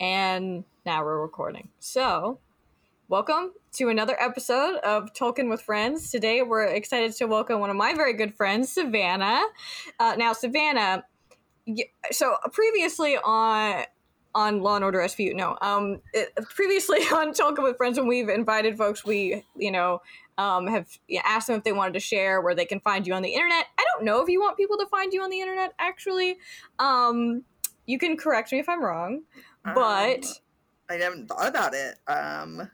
and now we're recording. So, welcome to another episode of Tolkien with Friends. Today, we're excited to welcome one of my very good friends, Savannah. Uh, now, Savannah, so previously on on Law and Order SVU, no, um, it, previously on Tolkien with Friends, when we've invited folks, we you know um, have asked them if they wanted to share where they can find you on the internet. I don't know if you want people to find you on the internet. Actually, um, you can correct me if I'm wrong, but um, I haven't thought about it. Um,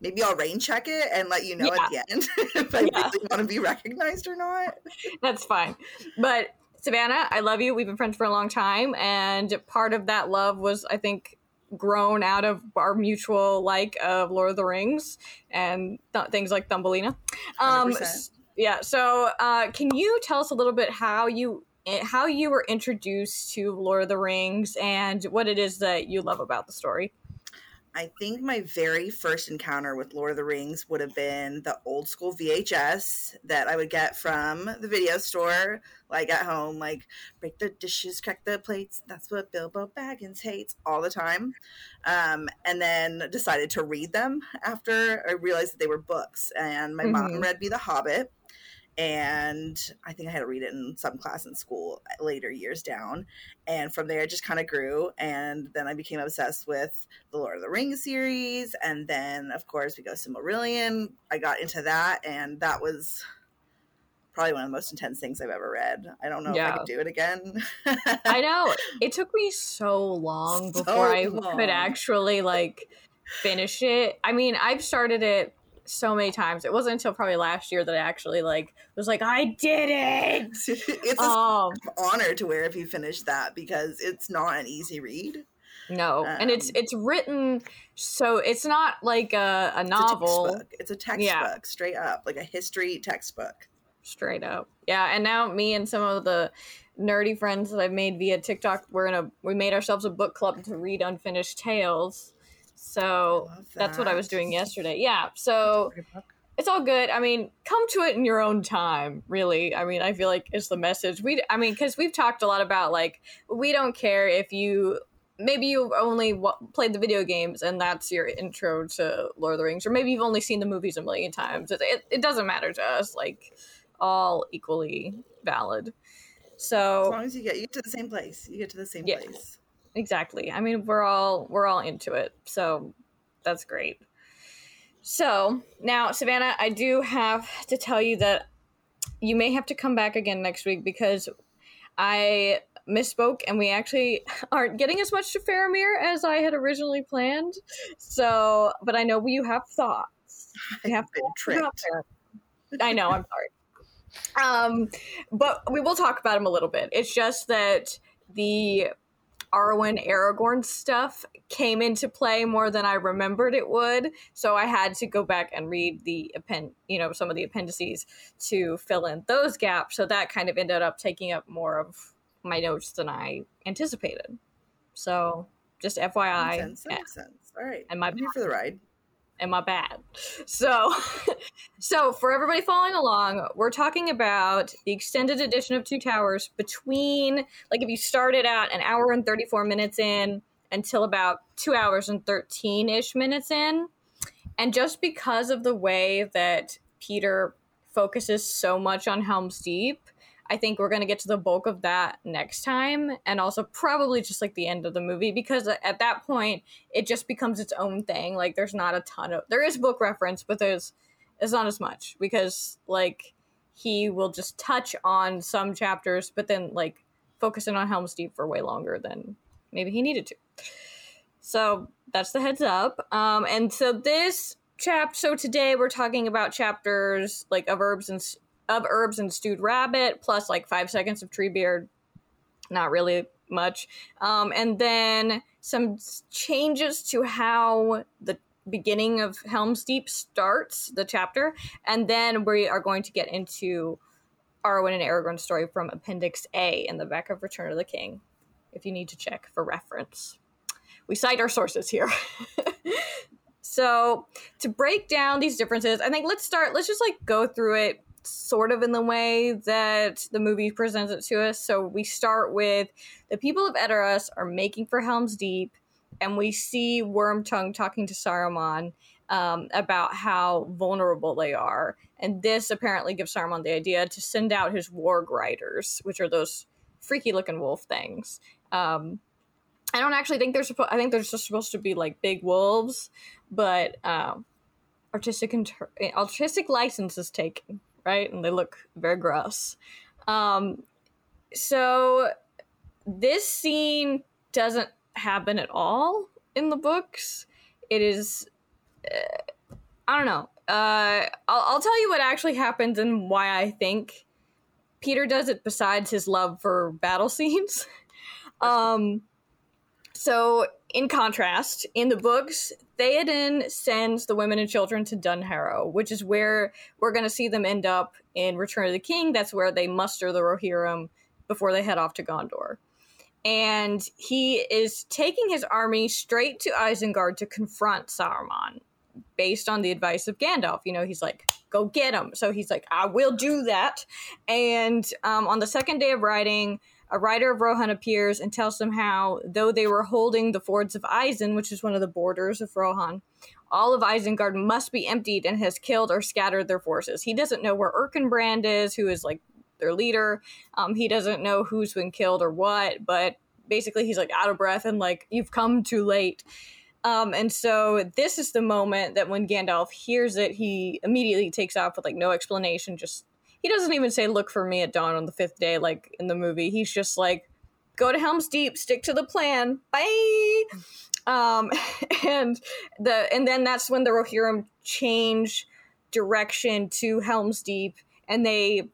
maybe I'll rain check it and let you know yeah. at the end if I yeah. really want to be recognized or not. That's fine. But Savannah, I love you. We've been friends for a long time, and part of that love was, I think, grown out of our mutual like of Lord of the Rings and th- things like Thumbelina. Um, yeah. So, uh, can you tell us a little bit how you how you were introduced to Lord of the Rings and what it is that you love about the story? I think my very first encounter with Lord of the Rings would have been the old school VHS that I would get from the video store, like at home, like break the dishes, crack the plates. That's what Bilbo Baggins hates all the time. Um, and then decided to read them after I realized that they were books. And my mm-hmm. mom read me The Hobbit and I think I had to read it in some class in school uh, later years down. And from there, it just kind of grew. And then I became obsessed with the Lord of the Rings series. And then, of course, we go Silmarillion. I got into that, and that was probably one of the most intense things I've ever read. I don't know yeah. if I could do it again. I know. It took me so long before so I long. could actually like finish it. I mean, I've started it so many times. It wasn't until probably last year that I actually like was like, I did it. it's um, an honor to wear if you finish that because it's not an easy read. No, um, and it's um, it's written so it's not like a, a novel. It's a, textbook, it's a textbook, yeah. straight up, like a history textbook. Straight up, yeah. And now me and some of the nerdy friends that I've made via TikTok, we're in a we made ourselves a book club to read unfinished tales so that. that's what I was doing yesterday. Yeah. So it's all good. I mean, come to it in your own time, really. I mean, I feel like it's the message. We, I mean, because we've talked a lot about like, we don't care if you maybe you've only w- played the video games and that's your intro to Lord of the Rings, or maybe you've only seen the movies a million times. It, it, it doesn't matter to us. Like, all equally valid. So as long as you get you get to the same place, you get to the same yeah. place exactly. I mean, we're all we're all into it, so that's great. So now, Savannah, I do have to tell you that you may have to come back again next week because I misspoke and we actually aren't getting as much to Faramir as I had originally planned. So, but I know you have thoughts. You have been tricked. I know. I'm sorry. Um, but we will talk about him a little bit. It's just that the Arwen Aragorn stuff came into play more than I remembered it would. So I had to go back and read the append, you know, some of the appendices to fill in those gaps. So that kind of ended up taking up more of my notes than I anticipated. So just FYI, makes sense. Makes sense. All right, and my I'm here for the ride am I bad? So, so for everybody following along, we're talking about the extended edition of Two Towers between, like, if you started out an hour and 34 minutes in until about two hours and 13 ish minutes in. And just because of the way that Peter focuses so much on Helm's Deep, I think we're going to get to the bulk of that next time, and also probably just like the end of the movie because at that point it just becomes its own thing. Like there's not a ton of there is book reference, but there's it's not as much because like he will just touch on some chapters, but then like focusing on Helm's Deep for way longer than maybe he needed to. So that's the heads up. Um, and so this chap. So today we're talking about chapters like of herbs and of herbs and stewed rabbit, plus like five seconds of Treebeard. Not really much. Um, and then some changes to how the beginning of Helm's Deep starts the chapter, and then we are going to get into Arwen and Aragorn's story from Appendix A in the back of Return of the King, if you need to check for reference. We cite our sources here. so to break down these differences, I think let's start. Let's just like go through it sort of in the way that the movie presents it to us. So we start with the people of Edoras are making for Helm's Deep, and we see Wormtongue talking to Saruman um, about how vulnerable they are. And this apparently gives Saruman the idea to send out his warg riders, which are those freaky looking wolf things. Um, I don't actually think they're supposed. I think they're just supposed to be like big wolves, but um, artistic inter- artistic license is taken, right? And they look very gross. Um, so this scene doesn't happen at all in the books. It is, uh, I don't know. Uh, I'll, I'll tell you what actually happens and why I think Peter does it. Besides his love for battle scenes, um, so in contrast, in the books, Theoden sends the women and children to Dunharrow, which is where we're going to see them end up in Return of the King. That's where they muster the Rohirrim before they head off to Gondor. And he is taking his army straight to Isengard to confront Saruman based on the advice of Gandalf. You know, he's like, go get him. So he's like, I will do that. And um, on the second day of riding, a rider of Rohan appears and tells them how, though they were holding the fords of Isen, which is one of the borders of Rohan, all of Isengard must be emptied and has killed or scattered their forces. He doesn't know where Erkenbrand is, who is like their leader. Um, he doesn't know who's been killed or what, but basically he's like out of breath and like, you've come too late. Um, and so this is the moment that when Gandalf hears it, he immediately takes off with like no explanation, just he doesn't even say look for me at dawn on the fifth day like in the movie. He's just like go to helm's deep stick to the plan. Bye. Um and the and then that's when the rohirrim change direction to helm's deep and they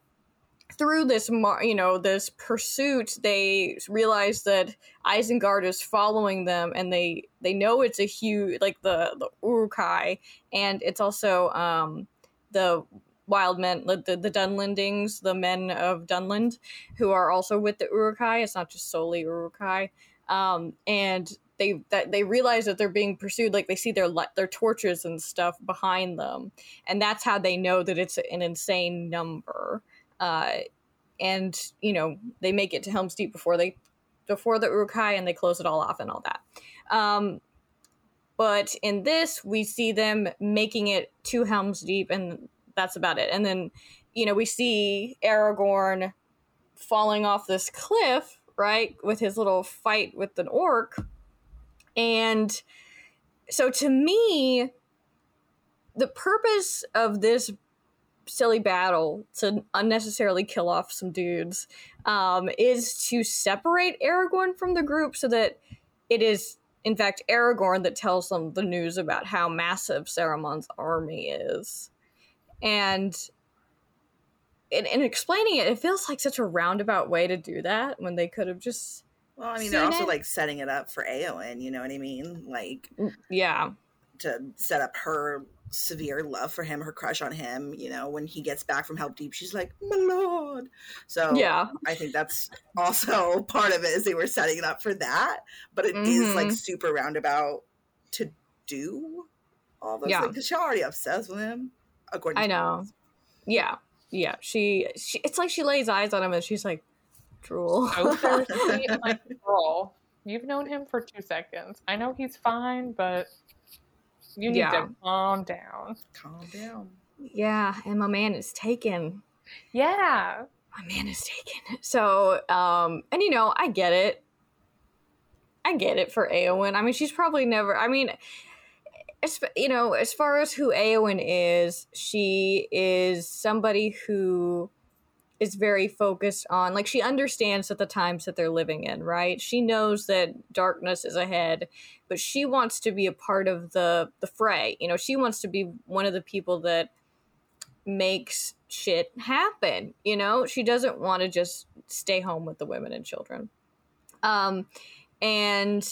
through this you know this pursuit they realize that isengard is following them and they they know it's a huge like the the uruk-hai and it's also um the wild men, the, the Dunlendings, the men of Dunland, who are also with the Uruk-hai. It's not just solely Uruk-hai. Um, and they that they realize that they're being pursued. Like they see their their torches and stuff behind them, and that's how they know that it's an insane number. Uh, and you know they make it to Helm's Deep before they before the Uruk-hai, and they close it all off and all that. Um, but in this, we see them making it to Helm's Deep, and that's about it. And then, you know, we see Aragorn falling off this cliff, right, with his little fight with an orc. And so to me, the purpose of this silly battle to unnecessarily kill off some dudes um, is to separate Aragorn from the group so that it is in fact Aragorn that tells them the news about how massive Saruman's army is and in, in explaining it, it feels like such a roundabout way to do that when they could have just. Well, I mean, they're also it. like setting it up for Eowyn. You know what I mean? Like, mm, yeah, to set up her severe love for him, her crush on him. You know, when he gets back from Helm's Deep, she's like, "My lord." So yeah, I think that's also part of it. Is they were setting it up for that, but it mm-hmm. is like super roundabout to do all those yeah. things because she's already obsessed with him according. I know. Yeah, yeah. She, she. It's like she lays eyes on him and she's like, drool. Like, girl, you've known him for two seconds. I know he's fine, but you need yeah. to calm down. Calm down. Yeah, and my man is taken. Yeah. My man is taken. So, um, and you know, I get it. I get it for Eowyn. I mean, she's probably never. I mean, as, you know, as far as who Eowyn is, she is somebody who is very focused on like she understands that the times that they're living in right? She knows that darkness is ahead but she wants to be a part of the the fray. You know she wants to be one of the people that makes shit happen you know? She doesn't want to just stay home with the women and children. Um and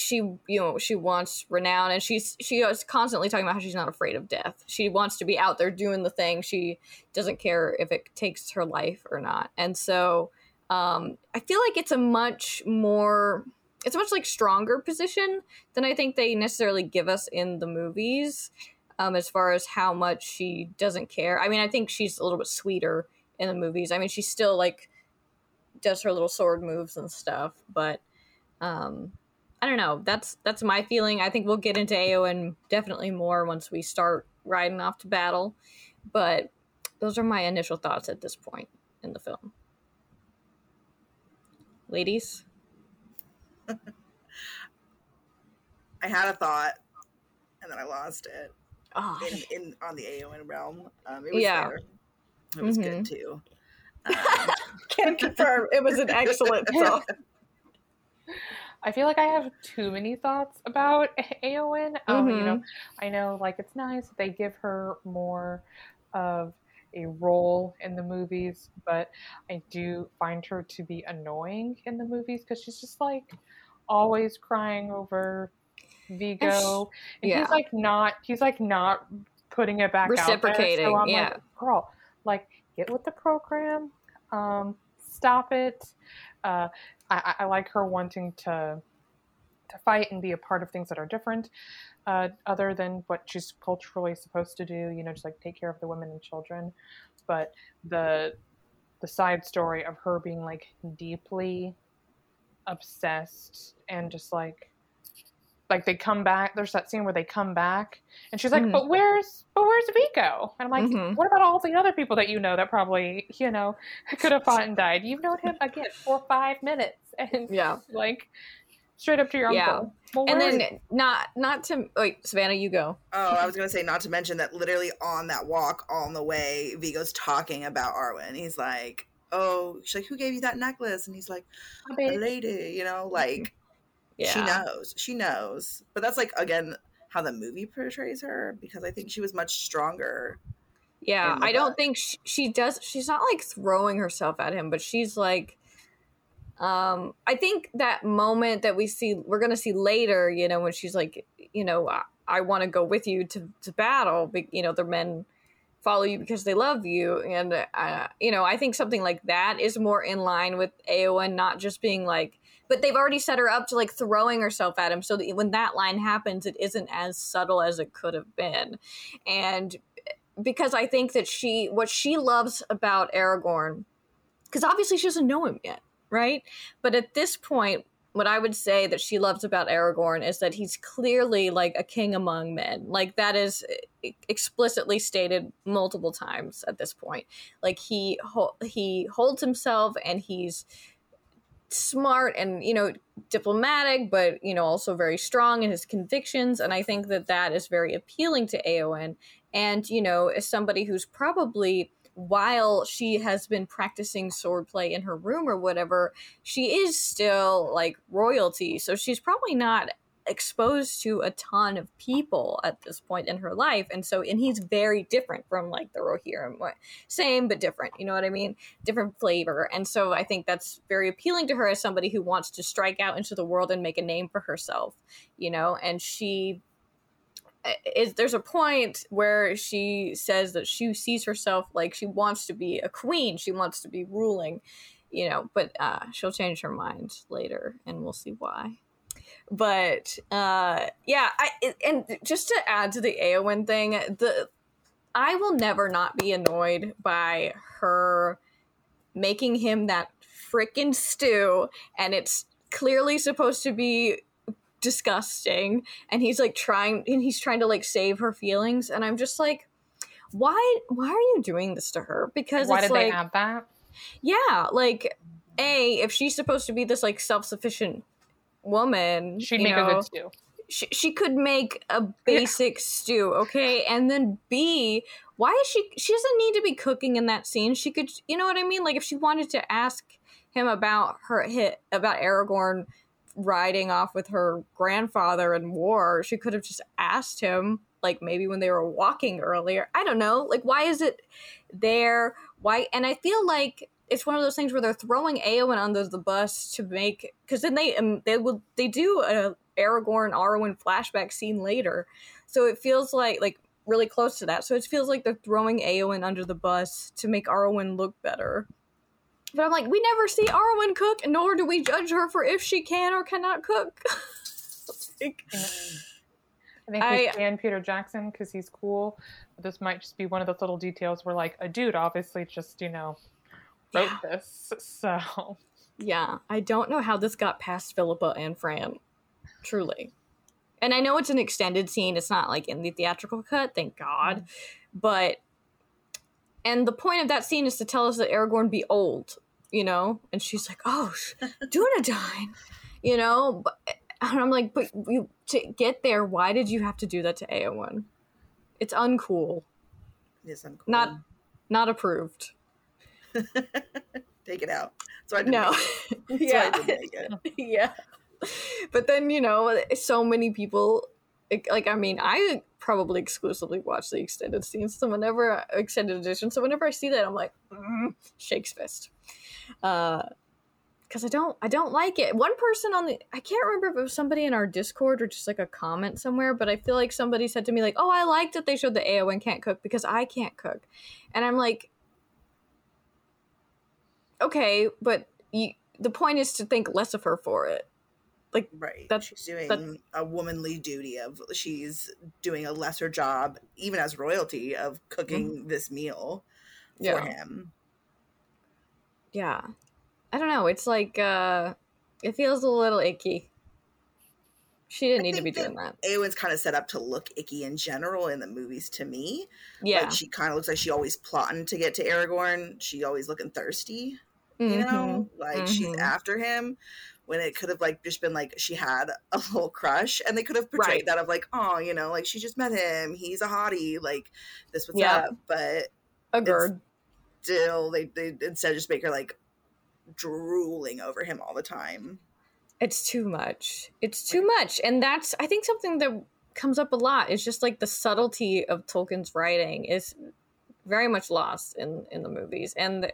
she you know she wants renown and she's she is constantly talking about how she's not afraid of death. She wants to be out there doing the thing. She doesn't care if it takes her life or not. And so um, i feel like it's a much more it's a much like stronger position than i think they necessarily give us in the movies um, as far as how much she doesn't care. I mean i think she's a little bit sweeter in the movies. I mean she still like does her little sword moves and stuff but um I don't know. That's that's my feeling. I think we'll get into Eowyn definitely more once we start riding off to battle. But those are my initial thoughts at this point in the film. Ladies? I had a thought and then I lost it. Oh, In, in on the Eowyn realm. Um, it was Yeah. there. It was Mhm. good too. Um, can confirm it was an excellent thought. I feel like I have too many thoughts about Eowyn. Um, You know, I know like it's nice that they give her more of a role in the movies, but I do find her to be annoying in the movies because she's just like always crying over Viggo, and yeah. he's like not he's like not putting it back out there. Reciprocating, So I'm yeah. like, girl, like get with the program. Um, stop it. Uh, I, I- like her wanting to to fight and be a part of things that are different, uh, other than what she's culturally supposed to do. You know, just like take care of the women and children. But the the side story of her being like deeply obsessed and just like like they come back there's that scene where they come back and she's like Mhm. but where's but where's Viggo and I'm like Mhm. what about all the other people that you know that probably you know could have fought and died you've known him again for five minutes and Yeah. like straight up to your Yeah. uncle well, And where is then not not to wait, Savannah, you go. Oh, I was gonna say not to mention that literally on that walk on the way, Viggo's talking about Arwen. He's like, "Oh, she's like, who gave you that necklace?" And he's like, "A lady," you know, like Yeah. she knows, she knows. But that's like again how the movie portrays her because I think she was much stronger. Yeah, I don't book. think she, she does. She's not like throwing herself at him, but she's like, um, I think that moment that we see, we're gonna see later. You know, when she's like, you know, I, I want to go with you to to battle. But you know, the men follow you because they love you, and uh, you know, I think something like that is more in line with Eowyn, not just being like. But they've already set her up to like throwing herself at him, so that when that line happens, it isn't as subtle as it could have been, and eh, because I think that she what she loves about Aragorn because obviously she doesn't know him yet, right? But at this point, what I would say that she loves about Aragorn is that he's clearly like a king among men. Like that is eh, e- explicitly stated multiple times at this point. Like he he holds himself and he's smart and you know diplomatic but you know also very strong in his convictions and i think that that is very appealing to Eowyn and you know as somebody who's probably while she has been practicing swordplay in her room or whatever she is still like royalty. So she's probably not exposed to a ton of people at this point in her life and so and he's very different from like the rohirrim. Same but different you know what i mean? Different flavor and so i think that's very appealing to her as somebody who wants to strike out into the world and make a name for herself you know? And she is there's a point where she says that she sees herself like she wants to be a queen she wants to be ruling you know? But uh she'll change her mind later and we'll see why but uh yeah i and just to add to the Eowyn thing the i will never not be annoyed by her making him that freaking stew and it's clearly supposed to be disgusting and he's like trying and he's trying to like save her feelings and i'm just like why why are you doing this to her? Because why did like they add that? Yeah like a if she's supposed to be this like self-sufficient woman she'd make know, a good stew. She, she could make a basic stew okay? And then b why is she she doesn't need to be cooking in that scene. She could you know what i mean? Like if she wanted to ask him about her hit about aragorn riding off with her grandfather in war she could have just asked him like maybe when they were walking earlier. I don't know. Like why is it there? Why and i feel like it's one of those things where they're throwing Eowyn under the bus to make because then they um, they will they do a Aragorn Arwen flashback scene later, so it feels like like really close to that. So it feels like they're throwing Eowyn under the bus to make Arwen look better. But I'm like, we never see Arwen cook, nor do we judge her for if she can or cannot cook. Like, I think I- we stand Peter Jackson because he's cool. But this might just be one of those little details where, like, a dude obviously just, you know, wrote Yeah. this. So yeah, I don't know how this got past Philippa and Fran. truly. And I know it's an extended scene; it's not like in the theatrical cut, thank God. Mm-hmm. But and the point of that scene is to tell us that Aragorn be old, you know. And she's like, "Oh, Dunedain," you know. But, and I'm like, "But you to get there, why did you have to do that to Eowyn? It's uncool, Yes, I'm not not approved." take it out. So I No, make it. That's why I didn't make it. yeah. But then you know, so many people like- I mean, I probably exclusively watch the extended scenes. So whenever extended edition, so whenever I see that, I'm like, mm, shakes fist. Uh, because I don't, I don't like it. One person on the, I can't remember if it was somebody in our Discord or just like a comment somewhere, but I feel like somebody said to me like, "Oh, I liked that they showed that Eowyn can't cook because I can't cook," and I'm like, okay, but you, the point is to think less of her for it. Like Right. That's- she's doing that- a womanly duty of she's doing a lesser job, even as royalty, of cooking this meal for Yeah. him. Yeah. I don't know. It's like uh it feels a little icky. She didn't I need to be think doing that. Eowyn's kind of set up to look icky in general in the movies to me. Yeah. Like she kind of looks like she always plotting to get to Aragorn. She always looking thirsty, you Mhm. know? Like she's mhm. after him when it could have like just been like she had a little crush and they could have portrayed Right. that of like, oh, you know, like she just met him. He's a hottie. Like this was Yeah. up. But Agreed. still they, they instead just make her like drooling over him all the time. It's too much. It's too much. And that's I think something that comes up a lot is just like the subtlety of Tolkien's writing is very much lost in in the movies and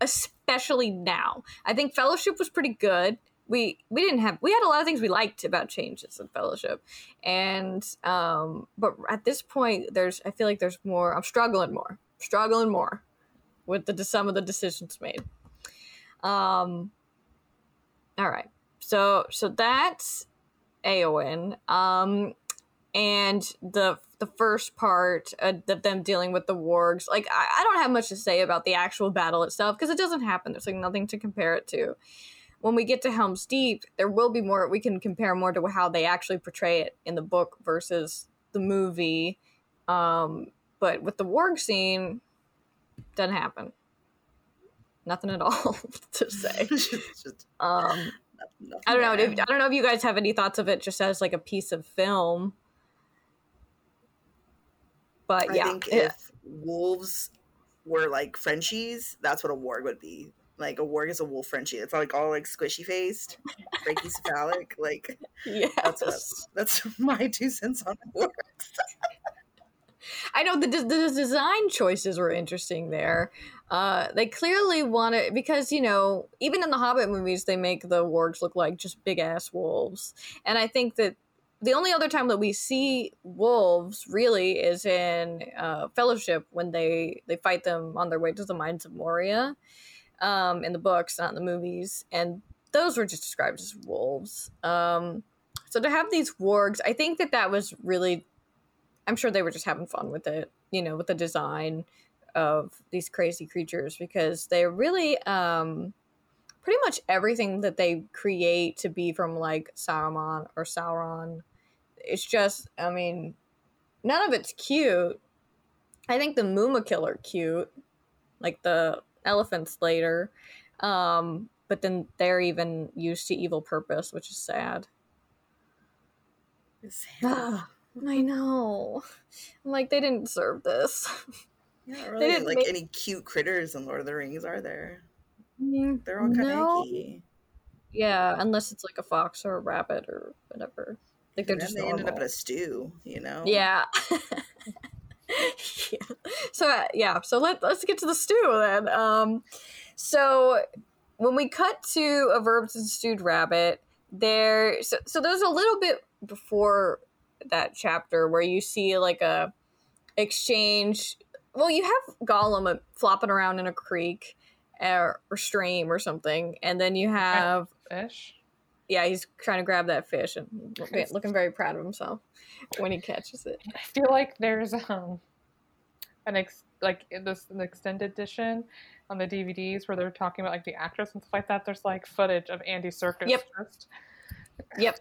especially now. I think Fellowship was pretty good. We we didn't have we had a lot of things we liked about changes in Fellowship. And um but at this point there's I feel like there's more I'm struggling more. Struggling more with the some of the decisions made. Um all right. So so that's Eowyn. Um and the the first part uh, of them dealing with the wargs like I, I don't have much to say about the actual battle itself because it doesn't happen there's like nothing to compare it to when we get to helm's deep there will be more we can compare more to how they actually portray it in the book versus the movie um but with the warg scene doesn't happen nothing at all to say just um nothing I don't know. If, I don't know if you guys have any thoughts of it just as like a piece of film. But yeah, I think yeah. if wolves were like Frenchies, that's what a warg would be. Like a warg is a wolf Frenchie. It's like all like squishy faced, brachycephalic. Like yes. that's what that's my two cents on wargs. I know the, the design choices were interesting there. Uh, they clearly want wanted because you know even in the Hobbit movies they make the wargs look like just big ass wolves, and I think that the only other time that we see wolves really is in uh, Fellowship when they they fight them on their way to the mines of Moria, um, in the books, not in the movies, and those were just described as wolves. Um, so to have these wargs, I think that that was really I'm sure they were just having fun with it, you know, with the design of these crazy creatures because they're really um pretty much everything that they create to be from like Saruman or Sauron. It's just, I mean, none of it's cute. I think the Mumakil are cute, like the elephants later. Um, but then they're even used to evil purpose, which is sad. Ah, I know. I'm like, they didn't deserve this. Not They really didn't like make- any cute critters in Lord of the Rings, are there? Mm, They're all kind of No. icky. Yeah, unless it's like a fox or a rabbit or whatever. Like they're And just they ended up in a stew, you know? Yeah. yeah. So uh, yeah, so let let's get to the stew then. Um, so when we cut to of herbs and stewed rabbit, there so, so there's a little bit before that chapter where you see like a exchange. Well, you have Gollum uh, flopping around in a creek or, or stream or something, and then you have Fish. yeah, he's trying to grab that fish and looking, looking very proud of himself when he catches it. I feel like there's um an ex like in this an extended edition on the DVDs where they're talking about like the actress and stuff like that. There's like footage of Andy Serkis. Yep. Just, Yep.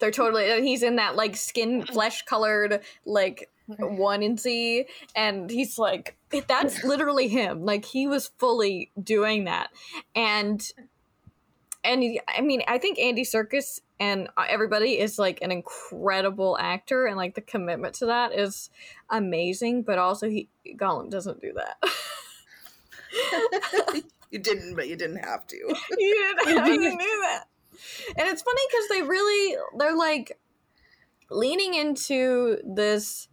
They're totally uh, he's in that like skin flesh colored like one and Z, and he's like that's literally him. Like he was fully doing that. And and he- i mean i think andy serkis and uh, everybody is like an incredible actor and like the commitment to that is amazing but also he gollum doesn't do that. You didn't, but you didn't have to. you didn't have to do that. And it's funny because they really they're like leaning into this.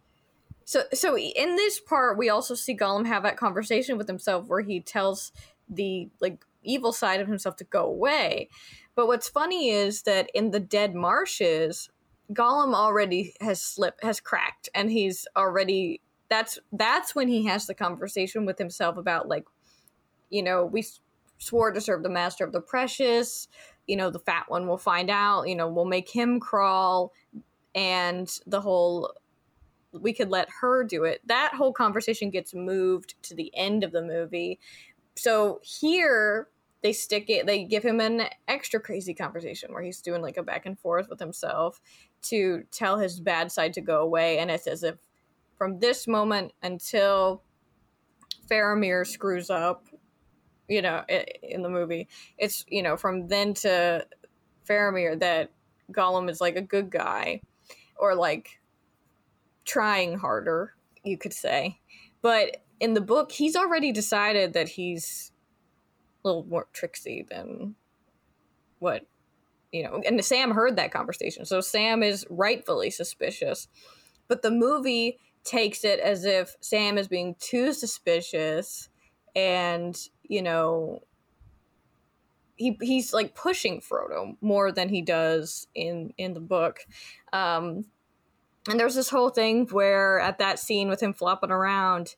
So so in this part, we also see Gollum have that conversation with himself where he tells the like evil side of himself to go away. But what's funny is that in the dead marshes, Gollum already has slipped, has cracked, and he's already. That's that's when he has the conversation with himself about like, you know, we swore to serve the master of the precious. You know, the fat one will find out. You know, we'll make him crawl, and the whole we could let her do it. That whole conversation gets moved to the end of the movie. So here they stick it they give him an extra crazy conversation where he's doing like a back and forth with himself to tell his bad side to go away and it's as if from this moment until Faramir screws up you know in the movie it's you know from then to Faramir that Gollum is like a good guy or like trying harder you could say. But in the book he's already decided that he's a little more tricksy than what you know and sam heard that conversation. So sam is rightfully suspicious. But the movie takes it as if sam is being too suspicious and you know he he's like pushing frodo more than he does in in the book. Um and there's this whole thing where at that scene with him flopping around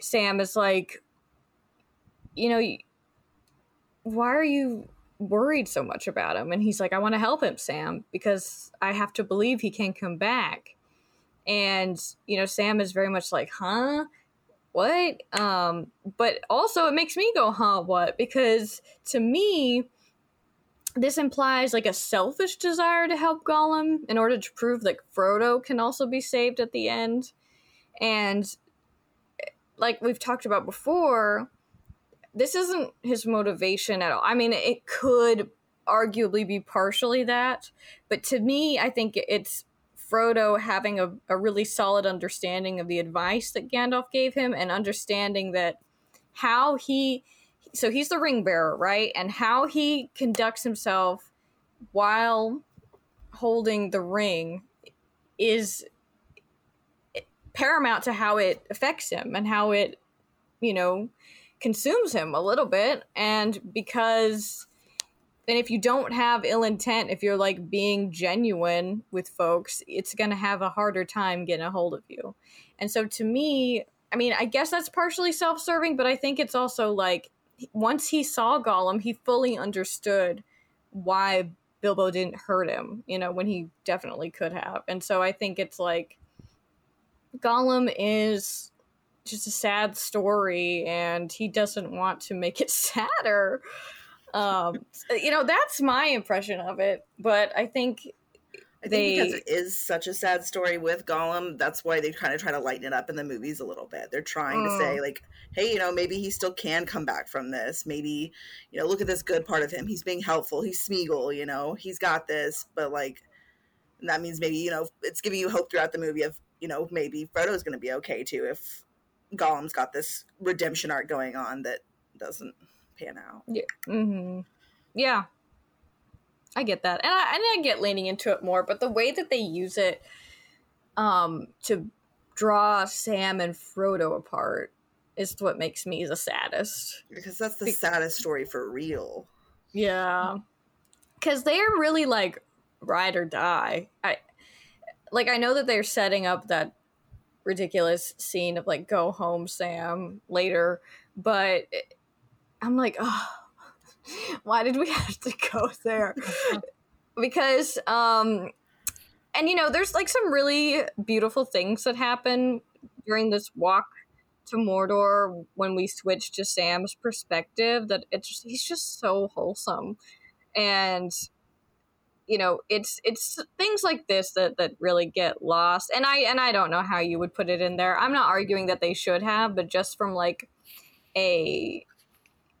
sam is like you know why are you worried so much about him? And he's like i want to help him sam because i have to believe he can come back. And you know sam is very much like huh what? Um but also it makes me go huh what? Because to me this implies like a selfish desire to help gollum in order to prove that frodo can also be saved at the end. And like we've talked about before this isn't his motivation at all. I mean, it could arguably be partially that, but to me, I think it's Frodo having a, a really solid understanding of the advice that Gandalf gave him and understanding that how he so he's the ring bearer, right? And how he conducts himself while holding the ring is paramount to how it affects him and how it, you know, consumes him a little bit and because and if you don't have ill intent if you're like being genuine with folks it's going to have a harder time getting a hold of you. And so to me i mean i guess that's partially self-serving but i think it's also like once he saw gollum he fully understood why bilbo didn't hurt him you know when he definitely could have. And so i think it's like gollum is just a sad story and he doesn't want to make it sadder um you know that's my impression of it but i think I think They- because it is such a sad story with Gollum, that's why they kind of try to lighten it up in the movies a little bit. They're trying to Mm. say, like, hey, you know, maybe he still can come back from this. Maybe, you know, look at this good part of him. He's being helpful. He's Smeagol, you know, he's got this. But, like, that means maybe, you know, it's giving you hope throughout the movie of, you know, maybe Frodo's going to be okay too if Gollum's got this redemption arc going on that doesn't pan out. hmm yeah i get that and I, and I get leaning into it more but the way that they use it um to draw sam and frodo apart is what makes me the saddest Because that's the Be- saddest story for real. Yeah. Cause they're really like ride or die. I like I know that they're setting up that ridiculous scene of like go home Sam later, but it- I'm like, oh why did we have to go there? because um and you know, there's like some really beautiful things that happen during this walk to Mordor when we switch to Sam's perspective that it's just, he's just so wholesome. And you know it's it's things like this that that really get lost. And i and i don't know how you would put it in there. I'm not arguing that they should have but just from like a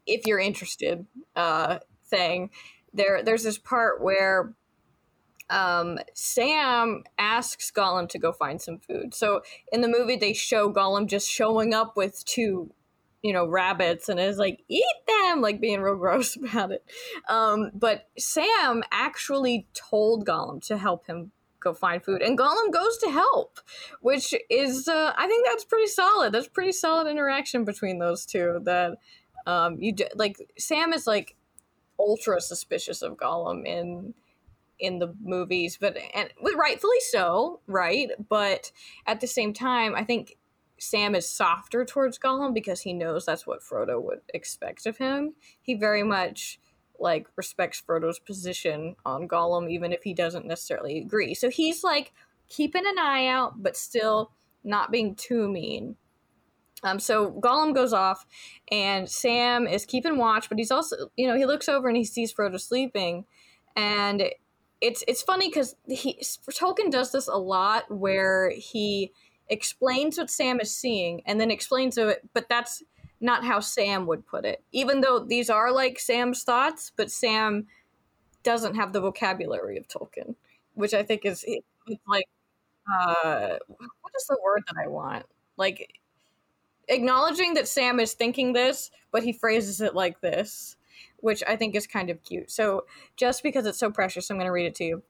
if you're interested uh thing there there's this part where um, Sam asks Gollum to go find some food. So in the movie, they show Gollum just showing up with two, you know, rabbits and is like, eat them, like being real gross about it. Um, but Sam actually told Gollum to help him go find food, and Gollum goes to help, which is, uh, I think that's pretty solid. That's pretty solid interaction between those two. That um, you do, like, Sam is like ultra suspicious of Gollum in in the movies, but and rightfully so, right? But at the same time, I think Sam is softer towards Gollum because he knows that's what Frodo would expect of him. He very much like respects Frodo's position on Gollum, even if he doesn't necessarily agree. So he's like keeping an eye out, but still not being too mean. Um, so Gollum goes off, and Sam is keeping watch, but he's also, you know, he looks over and he sees Frodo sleeping, and it's it's funny because he Tolkien does this a lot where he explains what Sam is seeing and then explains it, but that's not how Sam would put it. Even though these are like Sam's thoughts, but Sam doesn't have the vocabulary of Tolkien, which I think is it's like uh, what is the word that I want? Like acknowledging that Sam is thinking this, but he phrases it like this which I think is kind of cute. So just because it's so precious, I'm going to read it to you.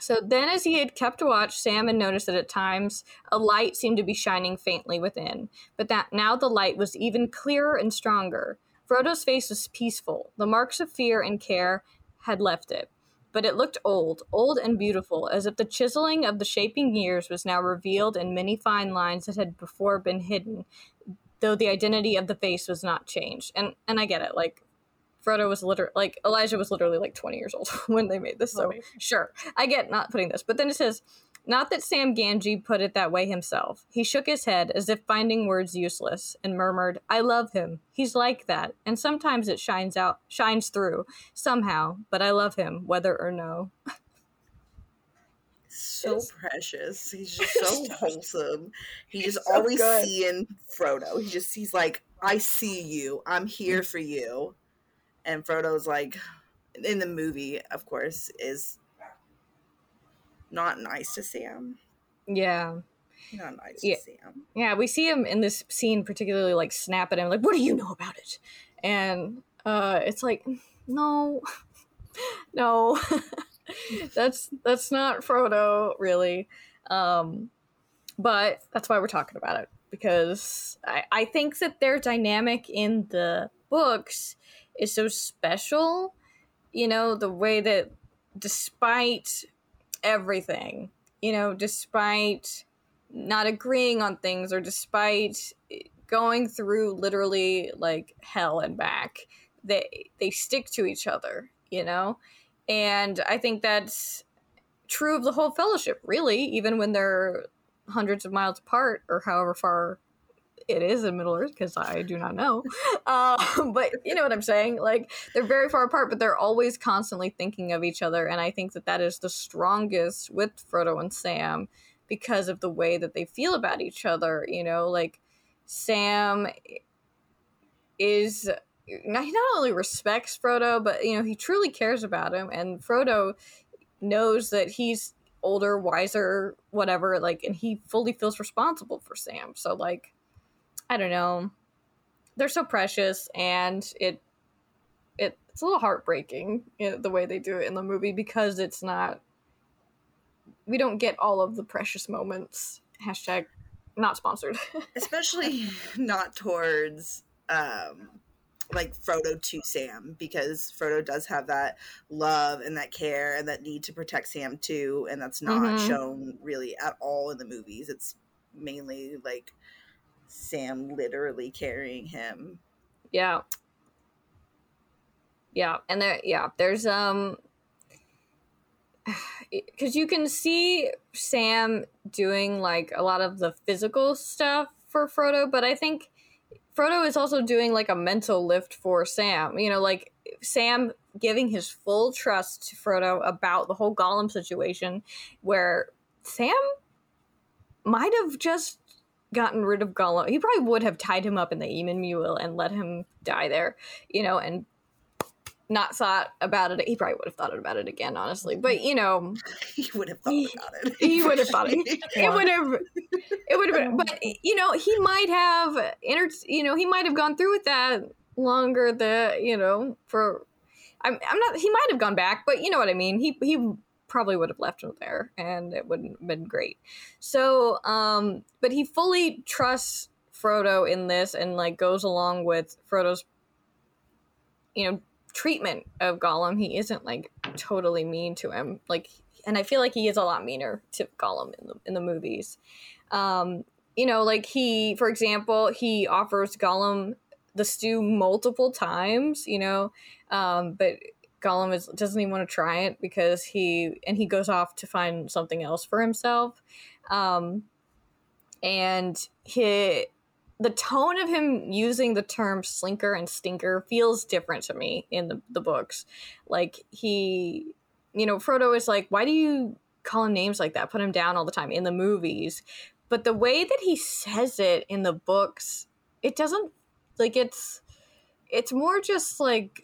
So then, as he had kept watch, Sam had noticed that at times a light seemed to be shining faintly within, but that now the light was even clearer and stronger. Frodo's face was peaceful. The marks of fear and care had left it, but it looked old, old and beautiful, as if the chiseling of the shaping years was now revealed in many fine lines that had before been hidden, though the identity of the face was not changed. And and I get it, like Frodo was literally like Elijah was literally like 20 years old when they made this. So sure, I get not putting this, but then it says, not that Sam Gamgee put it that way himself. He shook his head as if finding words useless and murmured, "I love him. He's like that, and sometimes it shines out, shines through somehow. But I love him, whether or no." so it's... precious. He's just so wholesome. He just so always good. seeing Frodo. He just he's like, I see you. I'm here mm. for you and Frodo's like in the movie, of course, is not nice to Sam. Yeah. Not nice yeah. to Sam. Yeah, we see him in this scene particularly like snap at him, like, what do you know about it? And uh it's like, no, no. that's that's not Frodo, really. Um but that's why we're talking about it. Because I, I think that their dynamic in the books is so special. You know, the way that despite everything, you know, despite not agreeing on things or despite going through literally like hell and back, they they stick to each other, you know? And I think that's true of the whole fellowship, really, even when they're hundreds of miles apart or however far it is in Middle Earth because I do not know. Uh, but you know what I'm saying? Like they're very far apart, but they're always constantly thinking of each other, and I think that that is the strongest with Frodo and Sam because of the way that they feel about each other. You know, like Sam is he not only respects Frodo, but you know he truly cares about him, and Frodo knows that he's older, wiser, whatever. Like, and he fully feels responsible for Sam. So like I don't know. They're so precious, and it it it's a little heartbreaking you know, the way they do it in the movie because it's not. We don't get all of the precious moments. Hashtag not sponsored. Especially not towards um like Frodo to Sam because Frodo does have that love and that care and that need to protect Sam too, and that's not mm-hmm. shown really at all in the movies. It's mainly like Sam literally carrying him. Yeah. Yeah, and there yeah, there's um cuz you can see Sam doing like a lot of the physical stuff for Frodo, but I think Frodo is also doing like a mental lift for Sam. You know, like Sam giving his full trust to Frodo about the whole Gollum situation, where Sam might have just gotten rid of Gollum. He probably would have tied him up in the Emyn Muil and let him die there, you know, and not thought about it. He probably would have thought about it again, honestly. But you know, he would have thought about it. He would have thought it. It would have. It would have been. But you know, he might have entered. You know, he might have gone through with that longer. The you know for. I'm, I'm not. He might have gone back, but you know what I mean. He he probably would have left him there, and it wouldn't have been great. So, um, but he fully trusts Frodo in this, and like goes along with Frodo's, you know, treatment of Gollum. He isn't like totally mean to him, like, and I feel like he is a lot meaner to Gollum in the in the movies. Um, you know, like he, for example, he offers Gollum the stew multiple times. You know, um, but Gollum is doesn't even want to try it because he and he goes off to find something else for himself. Um, and he the tone of him using the term slinker and stinker feels different to me in the, the books. Like he you know, Frodo is like, why do you call him names like that? Put him down all the time in the movies. But the way that he says it in the books, it doesn't like it's it's more just like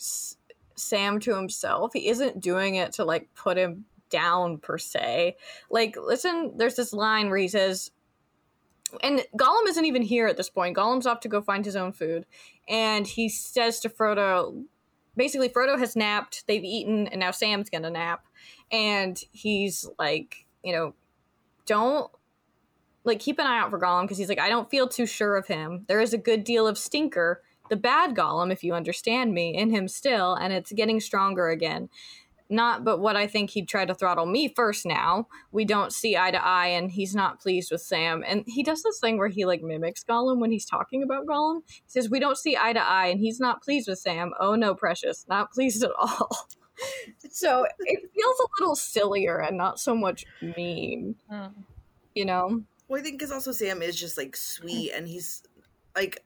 Sam to himself. He isn't doing it to like put him down per se. Like, listen, there's this line where he says, and Gollum isn't even here at this point. Gollum's off to go find his own food. And he says to Frodo, basically, Frodo has napped, they've eaten, and now Sam's gonna nap. And he's like, you know, don't like keep an eye out for Gollum because he's like, I don't feel too sure of him. There is a good deal of stinker, the bad Gollum, if you understand me, in him still, and it's getting stronger again. Not but what I think he'd try to throttle me first now. We don't see eye to eye, and he's not pleased with Sam. And he does this thing where he like mimics Gollum when he's talking about Gollum. He says, We don't see eye to eye, and he's not pleased with Sam. Oh no, precious, not pleased at all. so it feels a little sillier and not so much mean. Mm. You know? Well, I think because also Sam is just like sweet and he's like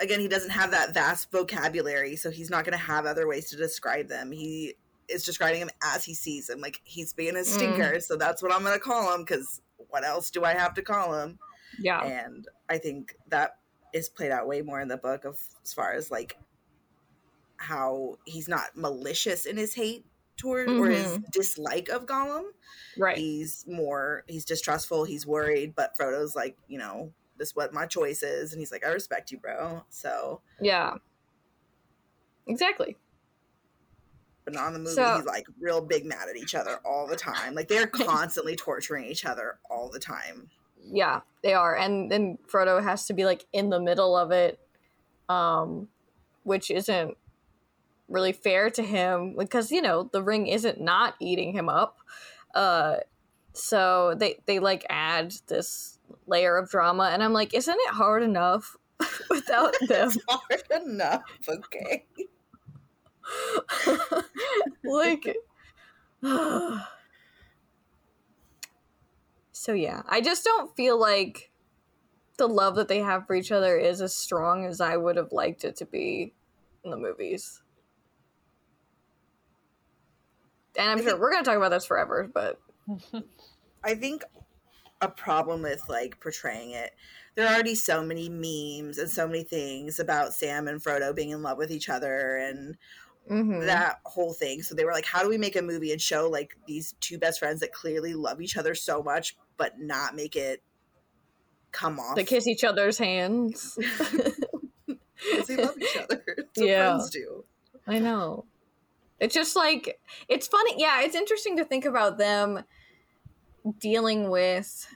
again, he doesn't have that vast vocabulary, so he's not going to have other ways to describe them. He is describing him as he sees him, like he's being a mm. stinker. Mm. So that's what I'm going to call him because what else do I have to call him? Yeah, and I think that is played out way more in the book of as far as like how he's not malicious in his hate toward mm-hmm. or his mm-hmm. dislike of Gollum. Right. He's more he's distrustful, he's worried, but Frodo's like, you know, this what my choice is. And he's like i respect you bro. So yeah. Exactly. but not in the movie. So, he's like real big mad at each other all the time. Like they're constantly torturing each other all the time. Yeah they are. And then frodo has to be like in the middle of it um which isn't really fair to him because you know the ring isn't not eating him up. Uh so they they like add this layer of drama and i'm like isn't it hard enough without them? hard enough okay. Like so yeah i just don't feel like the love that they have for each other is as strong as i would have liked it to be in the movies. And i'm sure we're going to talk about this forever but I think a problem with like portraying it. There are already so many memes and so many things about Sam and Frodo being in love with each other and mm-hmm. that whole thing. So they were like, how do we make a movie and show like these two best friends that clearly love each other so much, but not make it come off? They kiss each other's hands. they love each other. yeah. friends do. I know. It's just like it's funny. Yeah, it's interesting to think about them dealing with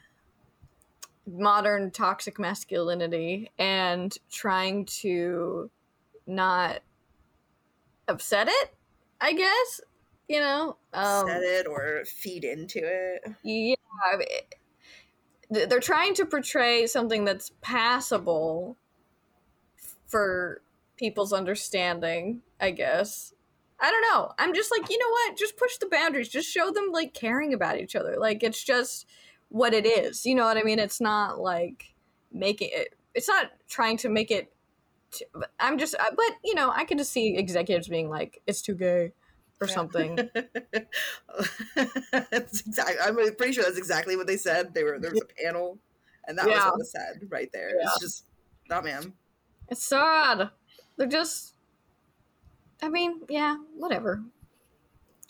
modern toxic masculinity and trying to not upset it, I guess. You know, um, set it or feed into it. Yeah, they're trying to portray something that's passable for people's understanding, I guess. I don't know. I'm just like, you know what? Just push the boundaries. Just show them like caring about each other. Like it's just what it is. You know what I mean? It's not like making it it's not trying to make it t- I'm just, I- but you know, I can just see executives being like, "It's too gay," or Yeah. something. that's exactly. I'm pretty sure that's exactly what they said. They were there was a panel, and that was Yeah. what was said right there. It's just, not ma'am. It's sad. They're just I mean, yeah, whatever.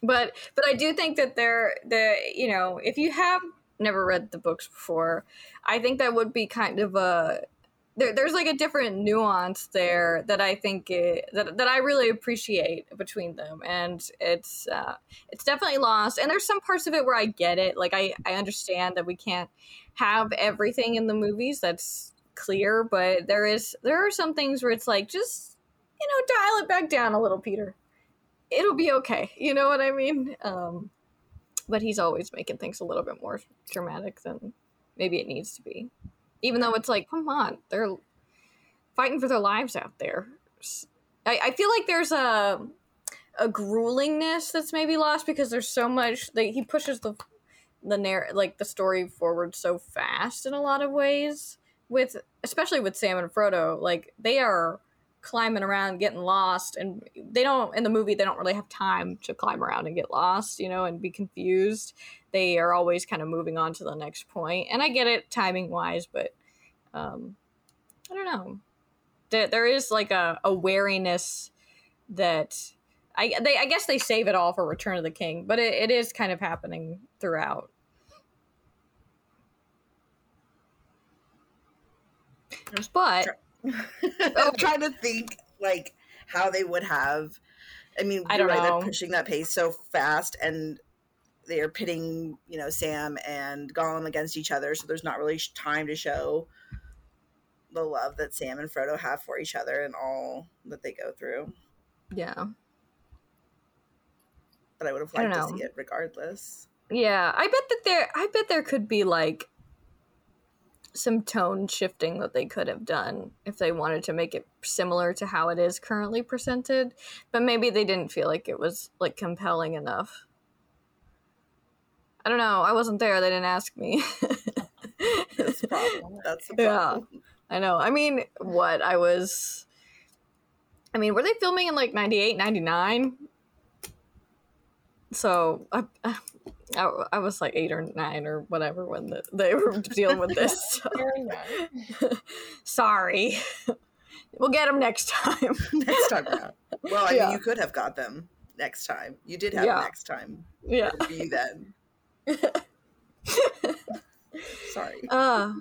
But but I do think that they're the you know, if you have never read the books before, I think that would be kind of a there, there's like a different nuance there that I think it, that that I really appreciate between them, and it's uh, it's definitely lost. And there's some parts of it where I get it, like I I understand that we can't have everything in the movies. That's clear, but there is there are some things where it's like just you know dial it back down a little, Peter. It'll be okay. You know what I mean? Um, but he's always making things a little bit more dramatic than maybe it needs to be. Even though it's like, come on, they're fighting for their lives out there. I feel like there's a a gruelingness that's maybe lost because there's so much that he pushes the the narr- like the story forward so fast in a lot of ways with especially with Sam and Frodo like they are climbing around getting lost and they don't in the movie they don't really have time to climb around and get lost you know and be confused. They are always kind of moving on to the next point and i get it timing wise but um i don't know. There, there is like a, a wariness that I, they, I guess they save it all for return of the king but it, it is kind of happening throughout. But I'm trying to think like how they would have. I mean, I don't right, know. They're pushing that pace so fast, and they are pitting, you know, Sam and Gollum against each other. So there's not really time to show the love that Sam and Frodo have for each other and all that they go through. yeah But I would have liked to see it regardless. Yeah, I bet that there I bet there could be like some tone shifting that they could have done if they wanted to make it similar to how it is currently presented, but maybe they didn't feel like it was like compelling enough. I don't know. I wasn't there. They didn't ask me. That's the problem. That's the Yeah. I know. I mean, what? I was I mean, were they filming in like 98, 99? So, I, I, I was like 8 or 9 or whatever when the, they were dealing with this. so- Sorry. We'll get them next time. next time around. Well, I Yeah. mean, you could have got them next time. You did have Yeah. them next time. yeah. Be then. Sorry. Uh.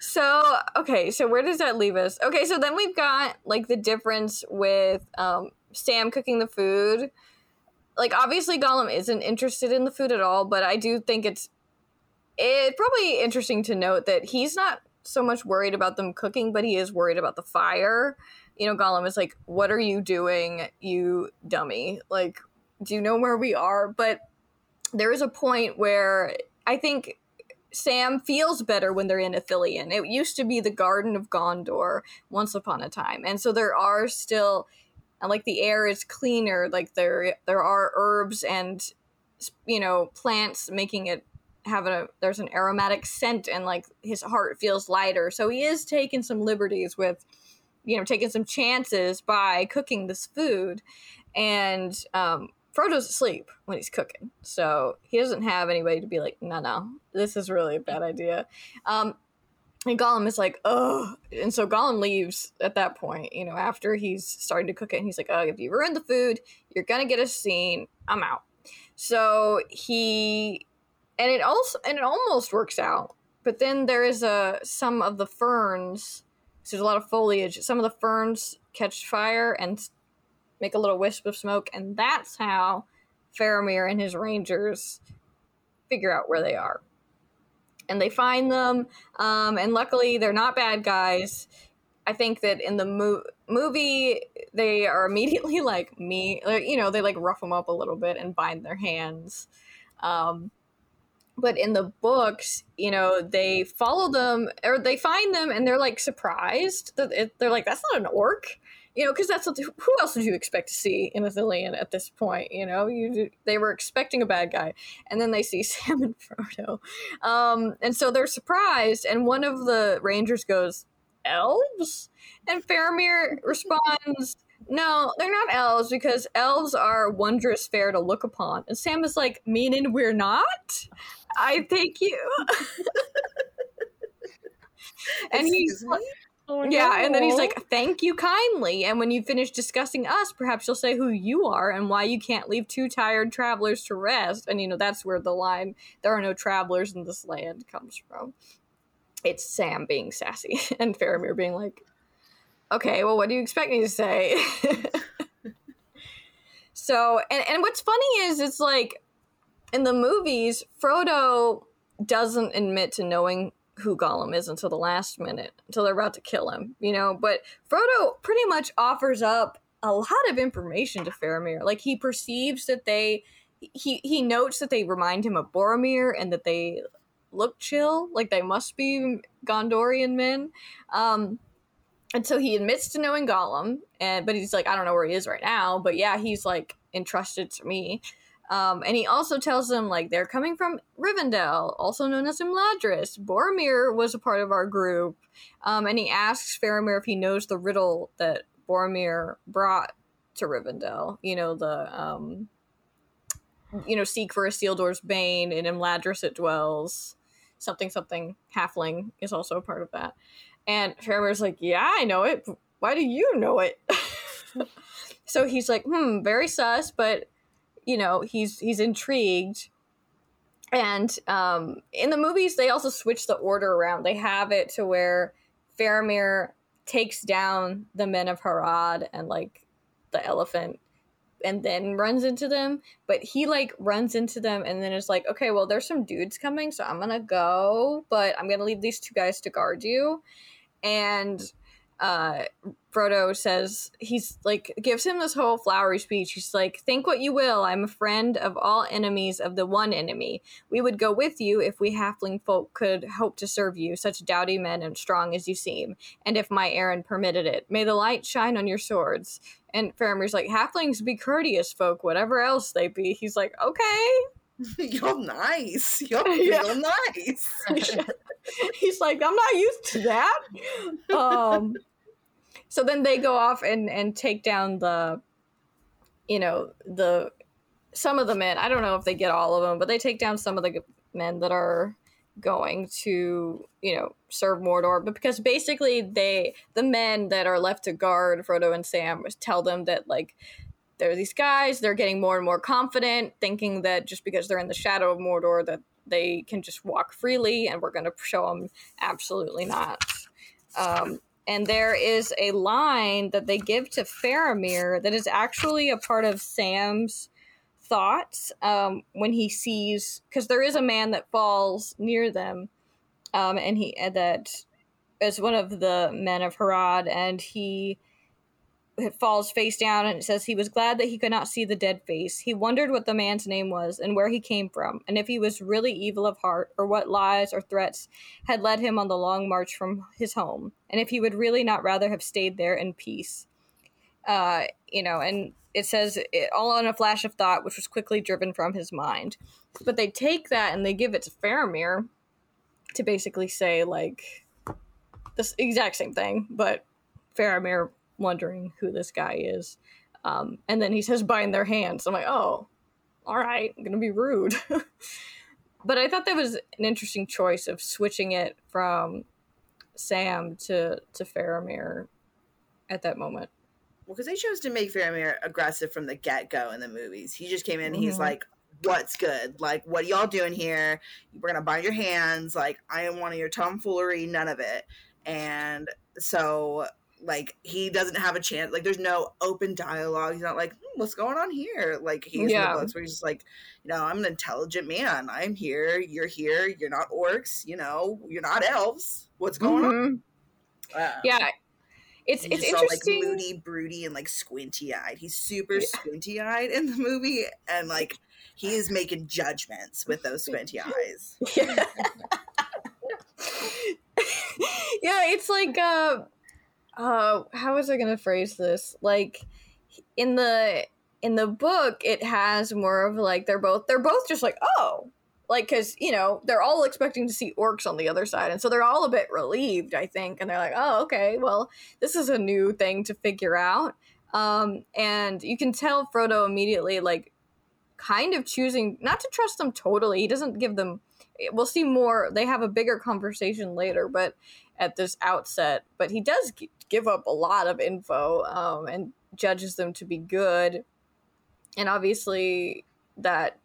so okay, so where does that leave us? Okay, so then we've got like the difference with um, Sam cooking the food. Like obviously Gollum isn't interested in the food at all, but I do think it's it's probably interesting to note that he's not so much worried about them cooking, but he is worried about the fire. You know, Gollum is like, "What are you doing, you dummy? Like, do you know where we are?" But there is a point where I think Sam feels better when they're in Ithilien. It used to be the Garden of Gondor once upon a time, and so there are still, and like the air is cleaner. Like there, there are herbs and you know plants making it have a there's an aromatic scent, and like his heart feels lighter. So he is taking some liberties with, you know, taking some chances by cooking this food, and um, Frodo's asleep when he's cooking, so he doesn't have anybody to be like, no, no, this is really a bad idea. Um, and Gollum is like, oh, and so Gollum leaves at that point, you know, after he's starting to cook it, and he's like, oh, if you ruin the food, you're gonna get a scene. I'm out. So he, and it also, and it almost works out, but then there is a some of the ferns. So there's a lot of foliage. Some of the ferns catch fire and make a little wisp of smoke, and that's how Faramir and his rangers figure out where they are. And they find them, um, and luckily they're not bad guys. I think that in the mo- movie they are immediately like me, like, you know, they like rough them up a little bit and bind their hands. Um, but in the books, you know, they follow them or they find them and they're like surprised that they're like, "That's not an orc." You know, because that's what, who else did you expect to see in Ithilien at this point? You know, you they were expecting a bad guy, and then they see Sam and Frodo, um, and so they're surprised. And one of the rangers goes, elves? And Faramir responds, No, they're not elves because elves are wondrous fair to look upon. And Sam is like, Meaning we're not? I thank you. and he's me? Oh, yeah, and then he's like, "Thank you kindly." And when you finish discussing us, perhaps you'll say who you are and why you can't leave two tired travelers to rest. And you know that's where the line "There are no travelers in this land" comes from. It's Sam being sassy and Faramir being like, "Okay, well, what do you expect me to say?" so, and and what's funny is it's like in the movies, Frodo doesn't admit to knowing who Gollum is until the last minute, until they're about to kill him, you know. But Frodo pretty much offers up a lot of information to Faramir. Like he perceives that they, he he notes that they remind him of Boromir and that they look chill, like they must be Gondorian men. Um, and so he admits to knowing Gollum, and but he's like, I don't know where he is right now, but yeah, he's like entrusted to me. Um, and he also tells them like they're coming from Rivendell, also known as Imladris. Boromir was a part of our group, um, and he asks Faramir if he knows the riddle that Boromir brought to Rivendell. You know the um, you know seek for Isildur's bane in Imladris it dwells. Something something halfling is also a part of that. And Faramir's like, yeah, I know it. Why do you know it? so he's like, hmm, very sus, but you know he's he's intrigued. And um in the movies they also switch the order around. They have it to where Faramir takes down the men of Harad and like the elephant and then runs into them. But he like runs into them and then is like okay well there's some dudes coming so i'm gonna go but i'm gonna leave these two guys to guard you. And uh Frodo says he's like gives him this whole flowery speech. He's like, "Think what you will. I'm a friend of all enemies of the one enemy. We would go with you if we halfling folk could hope to serve you, such doughty men and strong as you seem, and if my errand permitted it. May the light shine on your swords." And Faramir's like, "Halflings be courteous folk, whatever else they be." He's like, "Okay." You're nice. You're Yeah. real nice. he's like i'm not used to that um so then they go off and and take down the you know the some of the men. I don't know if they get all of them but they take down some of the men that are going to you know serve mordor. But because basically they the men that are left to guard frodo and sam tell them that like there are these guys they're getting more and more confident thinking that just because they're in the shadow of mordor that they can just walk freely and we're going to show them absolutely not. Um, and there is a line that they give to Faramir that is actually a part of Sam's thoughts um, when he sees because there is a man that falls near them um, and he that is one of the men of Harad and he falls face down and it says he was glad that he could not see the dead face. He wondered what the man's name was and where he came from, and if he was really evil of heart, or what lies or threats had led him on the long march from his home, and if he would really not rather have stayed there in peace. Uh, you know, and it says it all on a flash of thought, which was quickly driven from his mind. But they take that and they give it to Faramir to basically say like this exact same thing, but Faramir wondering who this guy is. Um, and then he says, bind their hands. I'm like, oh, all right, I'm going to be rude. but I thought that was an interesting choice of switching it from Sam to, to Faramir at that moment. Well, because they chose to make Faramir aggressive from the get go in the movies. He just came in. And he's like, "What's good? Like, what are y'all doing here? We're gonna bind your hands. Like, I am one of your tomfoolery. None of it." And so, like, he doesn't have a chance. Like, there's no open dialogue. He's not like, hmm, "What's going on here?" Like he's Yeah. in the books where he's just like, you know, I'm an intelligent man. I'm here. You're here. You're not orcs. You know, you're not elves. What's going on? Mhm. Uh, Yeah. It's, He's it's just all, interesting. like moody, broody, and like squinty eyed. He's super Yeah. squinty eyed in the movie, and like he is making judgments with those squinty eyes. Yeah. yeah, it's like uh uh how was I gonna phrase this? Like in the in the book it has more of like they're both they're both just like, oh, like because you know they're all expecting to see orcs on the other side and so they're all a bit relieved i think and they're like oh okay well this is a new thing to figure out um and you can tell frodo immediately like kind of choosing not to trust them totally he doesn't give them we'll see more they have a bigger conversation later but at this outset but he does give up a lot of info um and judges them to be good and obviously that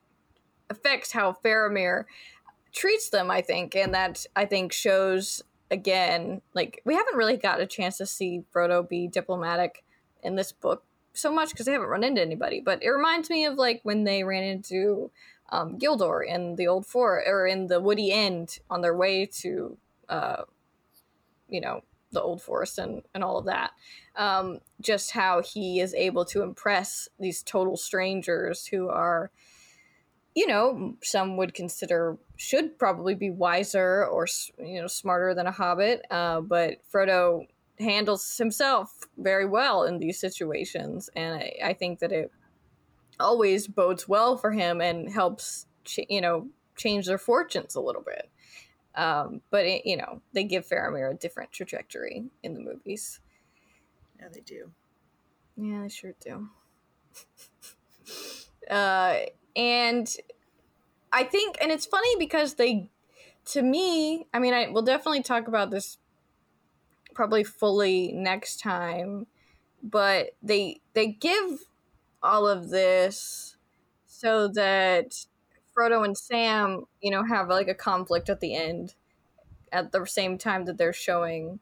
affects how Faramir treats them, I think, and that I think shows again, like we haven't really got a chance to see Frodo be diplomatic in this book so much because they haven't run into anybody. But it reminds me of like when they ran into um, Gildor in the Old Forest or in the Woody End on their way to, uh, you know, the Old Forest and and all of that. Um, just how he is able to impress these total strangers who are you know, some would consider should probably be wiser or you know smarter than a hobbit. Uh, but Frodo handles himself very well in these situations, and I, I think that it always bodes well for him and helps ch- you know change their fortunes a little bit. Um, but it, you know, they give Faramir a different trajectory in the movies. Yeah, they do. Yeah, they sure do. uh, and I think, and it's funny because they, to me, I mean, I will definitely talk about this probably fully next time, but they they give all of this so that Frodo and Sam, you know, have like a conflict at the end at the same time that they're showing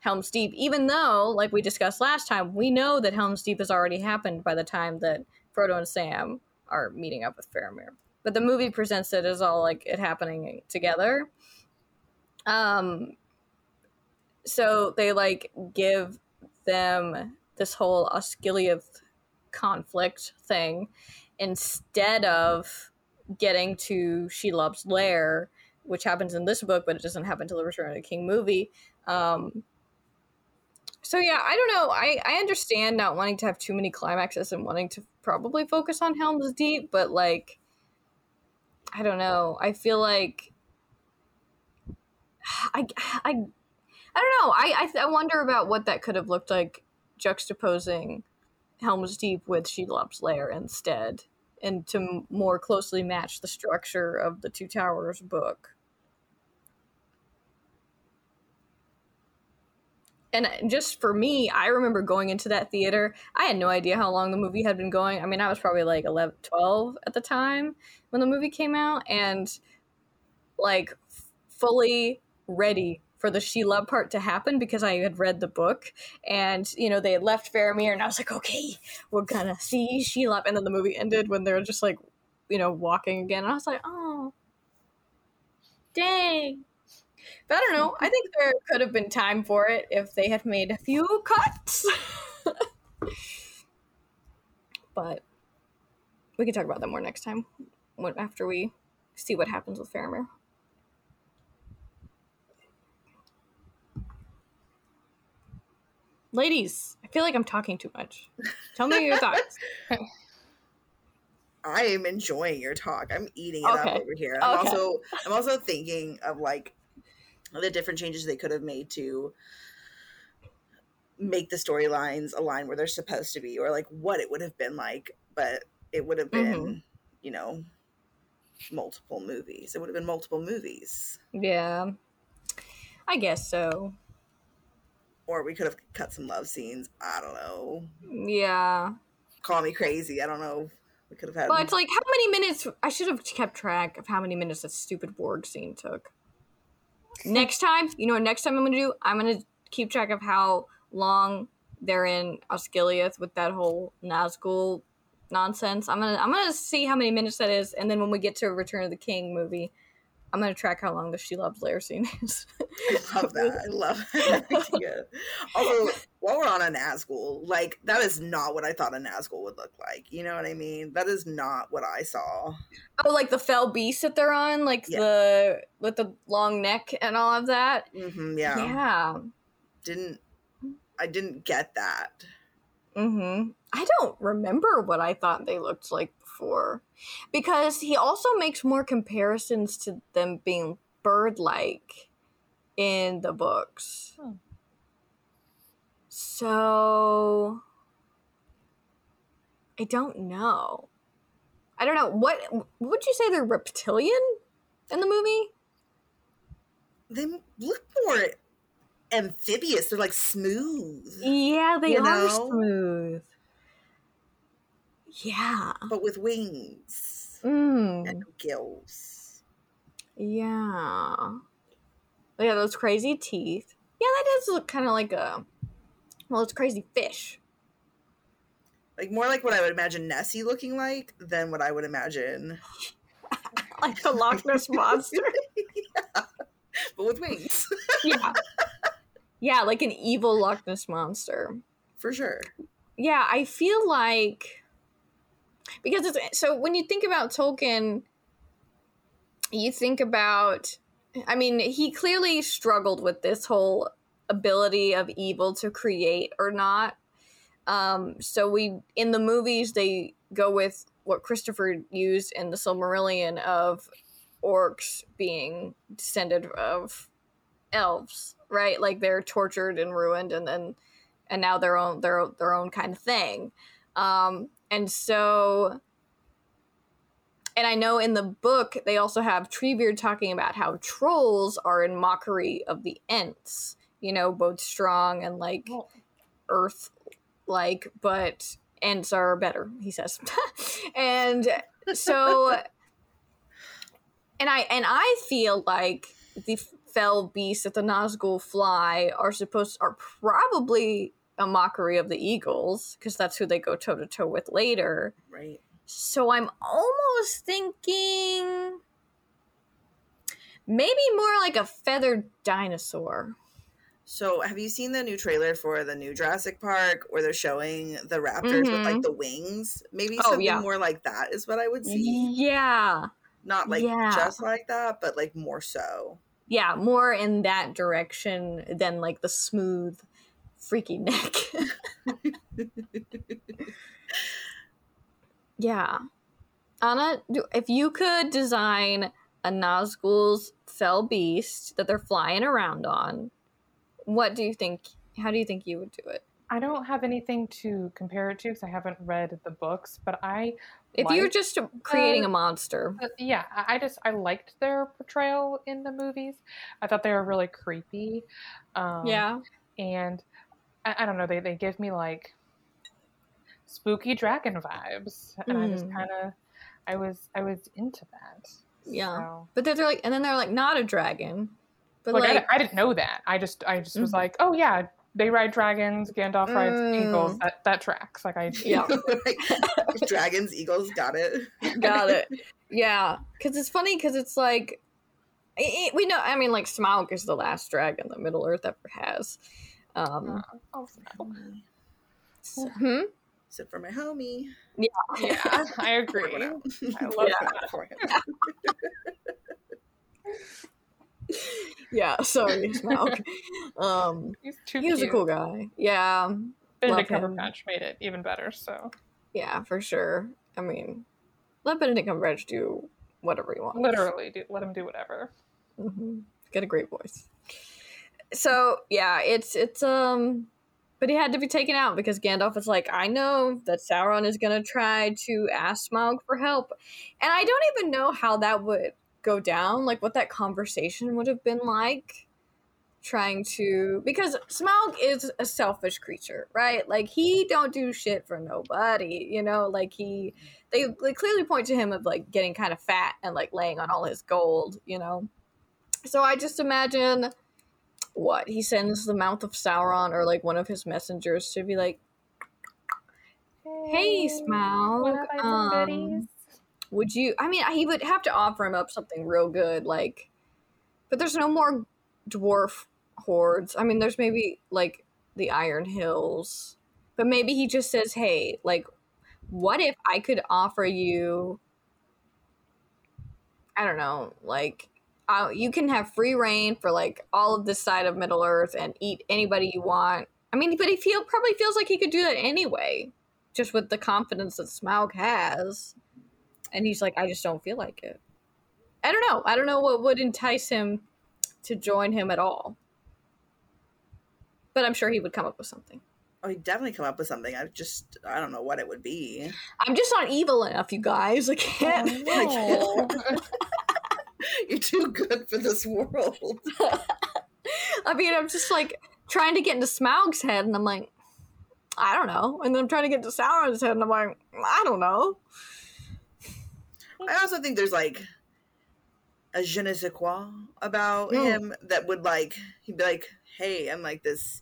Helm's Deep, even though, like we discussed last time, we know that Helm's Deep has already happened by the time that Frodo and Sam are meeting up with Faramir. But the movie presents it as all like it happening together. Um so they like give them this whole Osgiliath conflict thing instead of getting to Shelob's lair, which happens in this book, but it doesn't happen until the Return of the King movie. Um, so yeah, I don't know. I I understand not wanting to have too many climaxes and wanting to probably focus on Helm's Deep, but like I don't know. I feel like I I I don't know. I I, I wonder about what that could have looked like juxtaposing Helm's Deep with Shelob's Lair instead, and to more closely match the structure of the Two Towers book. and uh, just for me, I remember going into that theater. I had no idea how long the movie had been going. I mean, I was probably like 11, 12 at the time when the movie came out, and like fully ready for the Shelob part to happen because I had read the book and you know they had left Faramir and I was like okay we're gonna see Shelob and then the movie ended when they were just like you know walking again and I was like oh dang but I don't know. I think there could have been time for it if they had made a few cuts. but we can talk about that more next time after we see what happens with Faramir. Ladies, I feel like I'm talking too much. Tell me your thoughts. I am enjoying your talk. I'm eating it okay. up over here. I'm okay. also I'm also thinking of like the different changes they could have made to make the storylines align where they're supposed to be or like what it would have been like but it would have been mm-hmm. you know multiple movies it would have been multiple movies yeah i guess so or we could have cut some love scenes. I don't know. Yeah. Call me crazy. I don't know. We could have had well it's like how many minutes i should have kept track of how many minutes that stupid warg scene took. Next time, you know what next time I'm gonna do? I'm gonna keep track of how long they're in Osgiliath with that whole Nazgul nonsense. I'm gonna I'm gonna see how many minutes that is, and then when we get to Return of the King movie, I'm gonna track how long the Shelob's Lair scene is. I love that. I love that Also, while we're on a Nazgul, like that is not what I thought a Nazgul would look like. You know what I mean? That is not what I saw. Oh, like the fell beast that they're on, like yeah. the with the long neck and all of that. Mm-hmm, yeah. Yeah. Didn't I didn't get that. Mm-hmm. I don't remember what I thought they looked like before. Because he also makes more comparisons to them being bird like in the books. Hmm. So I don't know. I don't know. What would you say they're reptilian in the movie? They look more amphibious. They're like smooth, Yeah, they are know? smooth. Yeah. but with wings Mm. and gills. Yeah. Yeah, those crazy teeth. Yeah, that does look kind of like a well, it's crazy fish. Like more like what I would imagine Nessie looking like than what I would imagine, Like the Loch Ness monster. but with wings yeah. Yeah, like an evil Loch Ness monster. for sure. Yeah, I feel like because it's so when you think about Tolkien, you think about I mean, he clearly struggled with this whole ability of evil to create or not. Um, so we in the movies they go with what Christopher used in the Silmarillion of orcs being descended of elves, right? Like they're tortured and ruined and then and now their own their their own kind of thing. Um, and so and I know in the book they also have Treebeard talking about how trolls are in mockery of the Ents, you know, both strong and like Well, earth like, but Ents are better, he says. and so and I and I feel like the fell beasts that the Nazgul fly are supposed are probably a mockery of the eagles because that's who they go toe to toe with later. Right. So I'm almost thinking maybe more like a feathered dinosaur. So, have you seen the new trailer for the new Jurassic Park where they're showing the raptors with like Mhm. the wings? Maybe Oh, something yeah. more like that is what I would see. Yeah. Not like Yeah. just like that, but like more so. Yeah, more in that direction than like the smooth, freaky neck. yeah. Anna, do, if you could design a Nazgul's fell beast that they're flying around on, what do you think? How do you think you would do it? I don't have anything to compare it to because I haven't read the books, but I If you're just creating Uh, a monster, uh, yeah, I I just I liked their portrayal in the movies. I thought they were really creepy. Um, yeah, and I, I don't know, they they give me like spooky dragon vibes, and I just Mm. kind of I was I was into that. Yeah. So- but they're, they're like, and then they're like not a dragon, but like, I like, di- I, didn't know that. I just I just was Mhm. like, oh yeah, they ride dragons. Gandalf rides Mm. eagles. That that tracks. Like I Yeah. Like, dragons, eagles, got it. Got it. Yeah, because it's funny because it's like i i- we know. I mean, like Smaug is the last dragon that Middle Earth ever has. Um, Oh, no. so- hmm? Sit for my homie. Yeah, yeah, I agree. Pour one. I love Pour one that. for him. Yeah, sorry, Smaug. um, He's too he was a cool guy. Yeah, Benedict Love him. Cumberbatch made it even better. So yeah, for sure. I mean, let Benedict Cumberbatch do whatever he wants. literally, do, let him do whatever. hmm Got a great voice. So yeah, it's it's um, but he had to be taken out because Gandalf is like, I know that Sauron is gonna try to ask Smaug for help, and I don't even know how that would go down, like what that conversation would have been like. Trying to because Smaug is a selfish creature, right? Like he don't do shit for nobody, you know. Like he, they, they clearly point to him of like getting kind of fat and like laying on all his gold, you know. So I just imagine what he sends the mouth of Sauron or like one of his messengers to be like, "Hey, Smaug, um? Would you?" I mean, he would have to offer him up something real good, like. But there's no more dwarf hoards. I mean, there's maybe like the Iron Hills, but maybe he just says, "Hey, like, what if I could offer you?" I don't know, like uh, you can have free reign for like all of this side of Middle Earth and eat anybody you want. I mean, but he feel probably feels like he could do that anyway, just with the confidence that Smaug has. And he's like, I just don't feel like it. I don't know. I don't know what would entice him to join him at all. But I'm sure he would come up with something. Oh, he'd definitely come up with something. I just, I don't know what it would be. I'm just not evil enough, you guys. I can't. Oh, no. You're too good for this world. I mean, I'm just like trying to get into Smaug's head, and I'm like, I don't know. And then I'm trying to get into Sauron's head, and I'm like, I don't know. I also think there's like a je ne sais quoi about Mm. him that would like, he'd be like, hey, I'm like this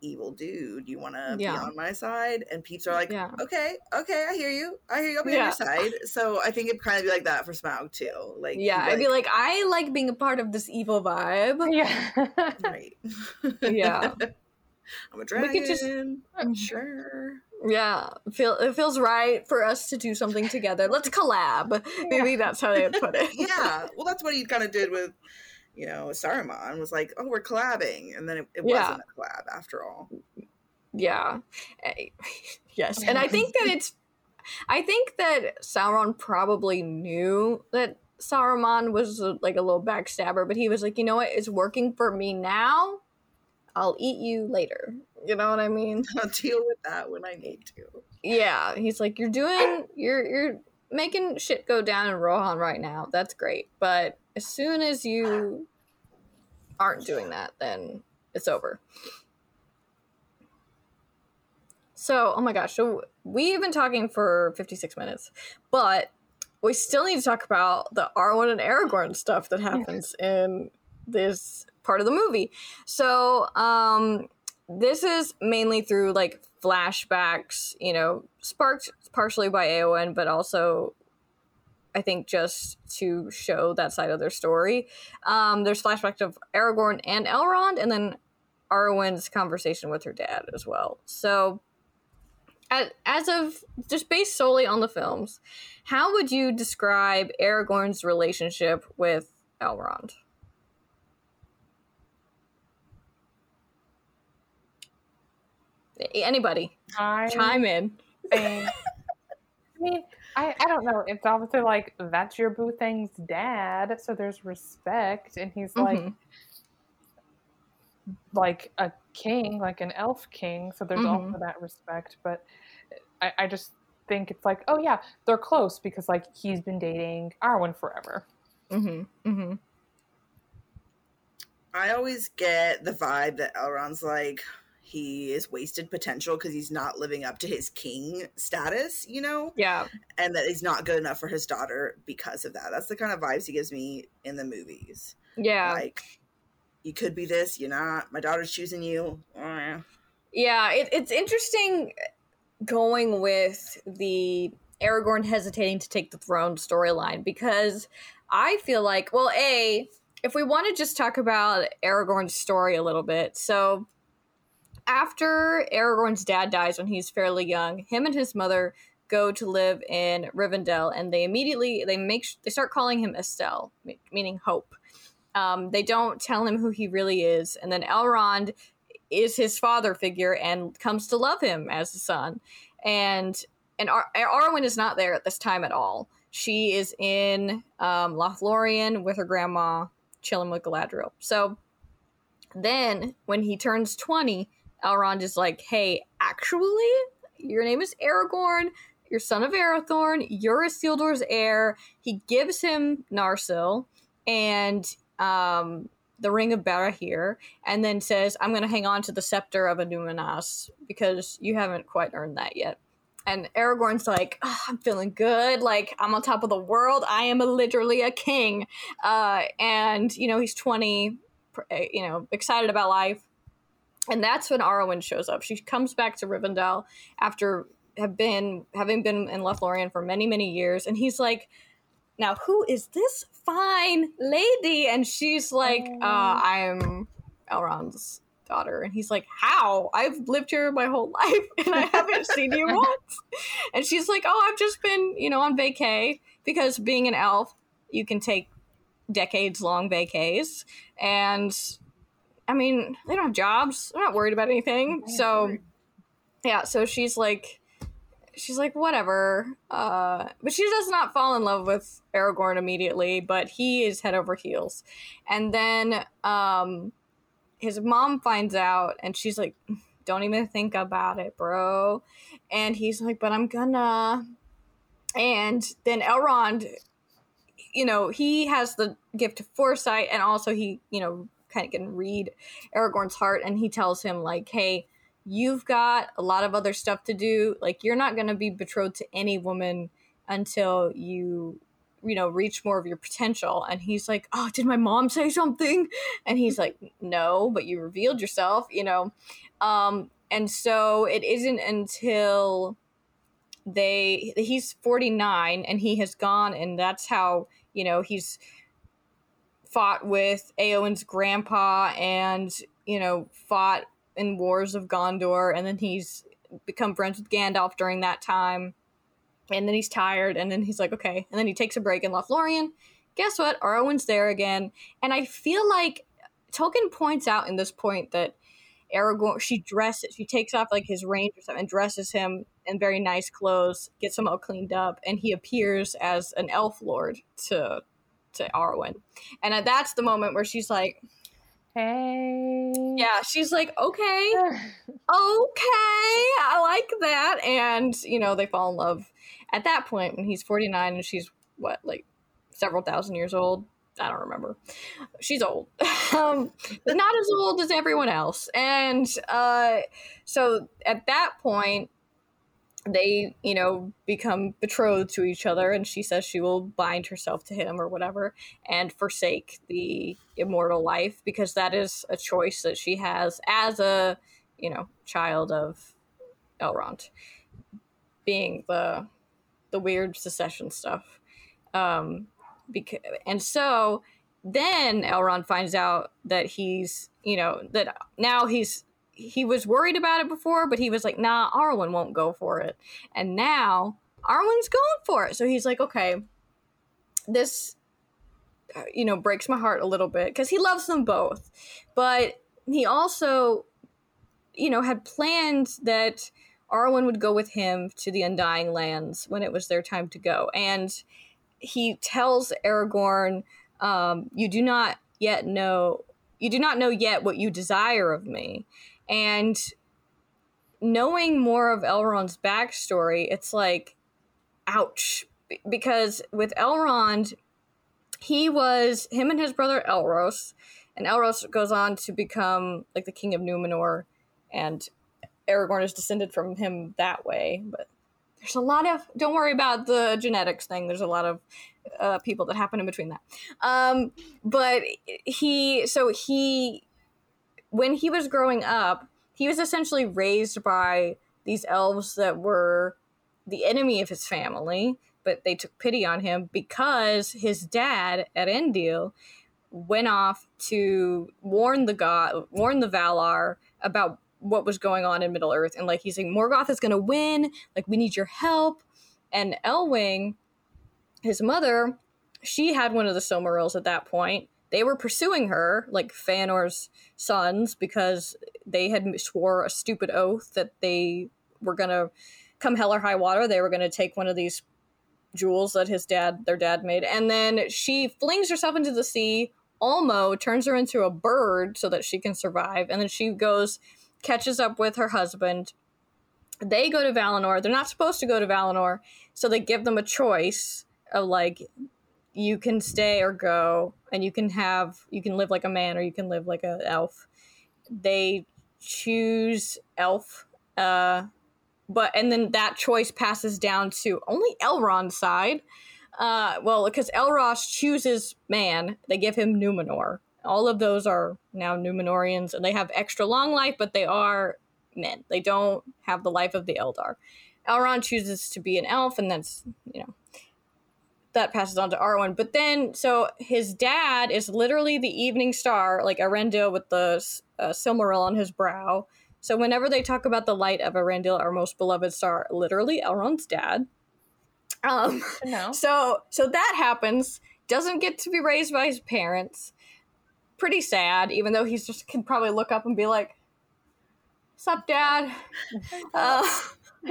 evil dude. You want to Yeah. be on my side? And Pete's are like, Yeah. okay, okay, I hear you. I hear you. I'll be on Yeah. your side. So I think it'd kind of be like that for Smaug too. Like, Yeah, he'd I'd be like, I like being a part of this evil vibe. yeah. right. Yeah. I'm a We dragon. could just- I'm sure. Yeah, feel it feels right for us to do something together. Let's collab. Maybe that's how they would put it. yeah well that's what he kind of did with you know saruman was like oh we're collabing and then it, it Yeah. wasn't a collab after all Yeah. Eh, Yes. And I think that it's I think that Sauron probably knew that Saruman was like a little backstabber, but he was like, you know what, it's working for me now. I'll eat you later. You know what I mean? i'll deal with that when i need to Yeah. He's like, You're doing you're you're making shit go down in Rohan right now. That's great. But as soon as you aren't doing that, then it's over. So, oh my gosh, so we've been talking for 56 minutes, but we still need to talk about the Arwen and Aragorn stuff that happens in this part of the movie. So, um, this is mainly through like flashbacks, you know, sparked partially by Eowyn, but also I think just to show that side of their story. Um, there's flashbacks of Aragorn and Elrond, and then Arwen's conversation with her dad as well. So, at, as of just based solely on the films, how would you describe Aragorn's relationship with Elrond? Anybody, I chime in. think. I mean, I, I don't know. It's obviously like that's your boo thing's dad, so there's respect, and he's like Mhm. like a king, like an elf king, so there's Mhm. also that respect. But I, I just think it's like, oh yeah, they're close because like he's been dating Arwen forever. Mm-hmm. Mm-hmm. i always get the vibe that elrond's like he is wasted potential because he's not living up to his king status you know Yeah. and that he's not good enough for his daughter because of that that's the kind of vibes he gives me in the movies Yeah. like you could be this you're not my daughter's choosing you. Yeah, it, it's interesting going with the Aragorn hesitating to take the throne storyline because I feel like, well, A, if we want to just talk about Aragorn's story a little bit, so after Aragorn's dad dies when he's fairly young, him and his mother go to live in Rivendell, and they immediately they make they start calling him Estel, meaning hope. Um, they don't tell him who he really is, and then Elrond is his father figure and comes to love him as a son. And and Ar- Arwen is not there at this time at all. She is in um, Lothlorien with her grandma, chilling with Galadriel. So then, when he turns twenty, Elrond is like, "Hey, actually, your name is Aragorn. You're son of Arathorn. You're Isildur's heir." He gives him Narsil and um, the Ring of Barahir, and then says, "I'm going to hang on to the scepter of Annuminas because you haven't quite earned that yet." And Aragorn's like, "Ah, "I'm feeling good. Like I'm on top of the world. I am a, literally a king." Uh, and you know he's 20, uh, you know, excited about life. And that's when Arwen shows up. She comes back to Rivendell after have been having been in Lothlorien for many many years, and he's like, "Now who is this fine lady?" And she's like, uh, "I'm Elrond's daughter." And he's like, "How? I've lived here my whole life, and I haven't seen you once." And she's like, "Oh, I've just been, you know, on vacay because being an elf, you can take decades long vacays, and." I mean, they don't have jobs. They're not worried about anything. So, yeah, so she's like, she's like, whatever. Uh, but she does not fall in love with Aragorn immediately, but he is head over heels. And then um, his mom finds out, and she's like, don't even think about it, bro. And he's like, but I'm gonna. And then Elrond, you know, he has the gift of foresight, and also he, you know, kind of can read Aragorn's heart, and he tells him, like, hey, you've got a lot of other stuff to do. Like, you're not going to be betrothed to any woman until you you know reach more of your potential. And he's like oh did my mom say something? And he's like no but you revealed yourself you know? Um and so it isn't until they he's 49 and he has gone and that's how you know he's fought with Eowyn's grandpa and you know fought in wars of Gondor and then he's become friends with Gandalf during that time. And then he's tired and then he's like okay and then he takes a break in Lothlorien. Guess what? Arwen's there again. And I feel like Tolkien points out in this point that Aragorn, she dresses, she takes off like his ranger stuff and dresses him in very nice clothes, gets him all cleaned up, and he appears as an elf lord to to Arwen. And that's the moment where she's like, Hey. yeah, she's like, okay, okay, I like that. And, you know, they fall in love at that point when he's 49 and she's what, like several thousand years old. I don't remember. She's old, um, but not as old as everyone else. And uh, so at that point, they, you know, become betrothed to each other, and she says she will bind herself to him or whatever and forsake the immortal life because that is a choice that she has as a, you know, child of Elrond, being the the weird secession stuff. Um, because and so then Elrond finds out that he's you know that now he's he was worried about it before, but he was like, nah, Arwen won't go for it, and now Arwen's going for it. So he's like, okay, this uh, you know breaks my heart a little bit because he loves them both, but he also you know had planned that Arwen would go with him to the Undying Lands when it was their time to go, and he tells Aragorn, um, "You do not yet know. You do not know yet what you desire of me." And knowing more of Elrond's backstory, it's like, ouch, because with Elrond, he was him and his brother Elros, and Elros goes on to become like the king of Numenor, and Aragorn is descended from him that way. But there's a lot of don't worry about the genetics thing. There's a lot of uh, people that happen in between that. Um, but he so he when he was growing up he was essentially raised by these elves that were the enemy of his family but they took pity on him because his dad Elendil went off to warn the god warn the Valar about what was going on in Middle Earth, and like he's saying Morgoth is going to win. Like we need your help. And Elwing, his mother, she had one of the Silmarils at that point. They were pursuing her, like Feanor's sons, because they had swore a stupid oath that they were gonna come hell or high water. They were gonna take one of these jewels that his dad, their dad, made, and then she flings herself into the sea. Ulmo turns her into a bird so that she can survive, and then she goes catches up with her husband. They go to Valinor. They're not supposed to go to Valinor, so they give them a choice of like you can stay or go and you can have you can live like a man or you can live like an elf. They choose elf uh but and then that choice passes down to only Elrond's side. Uh, well, because Elros chooses man, they give him Numenor all of those are now Numenorians, and they have extra long life, but they are men. They don't have the life of the Eldar. Elrond chooses to be an elf, and that's you know that passes on to Arwen. But then, so his dad is literally the evening star, like Eärendil with the uh, Silmaril on his brow. So whenever they talk about the light of Eärendil, our most beloved star, literally Elrond's dad. Um, No. so so that happens. Doesn't get to be raised by his parents pretty sad, even though he's just can probably look up and be like, "Sup, Dad?" Uh,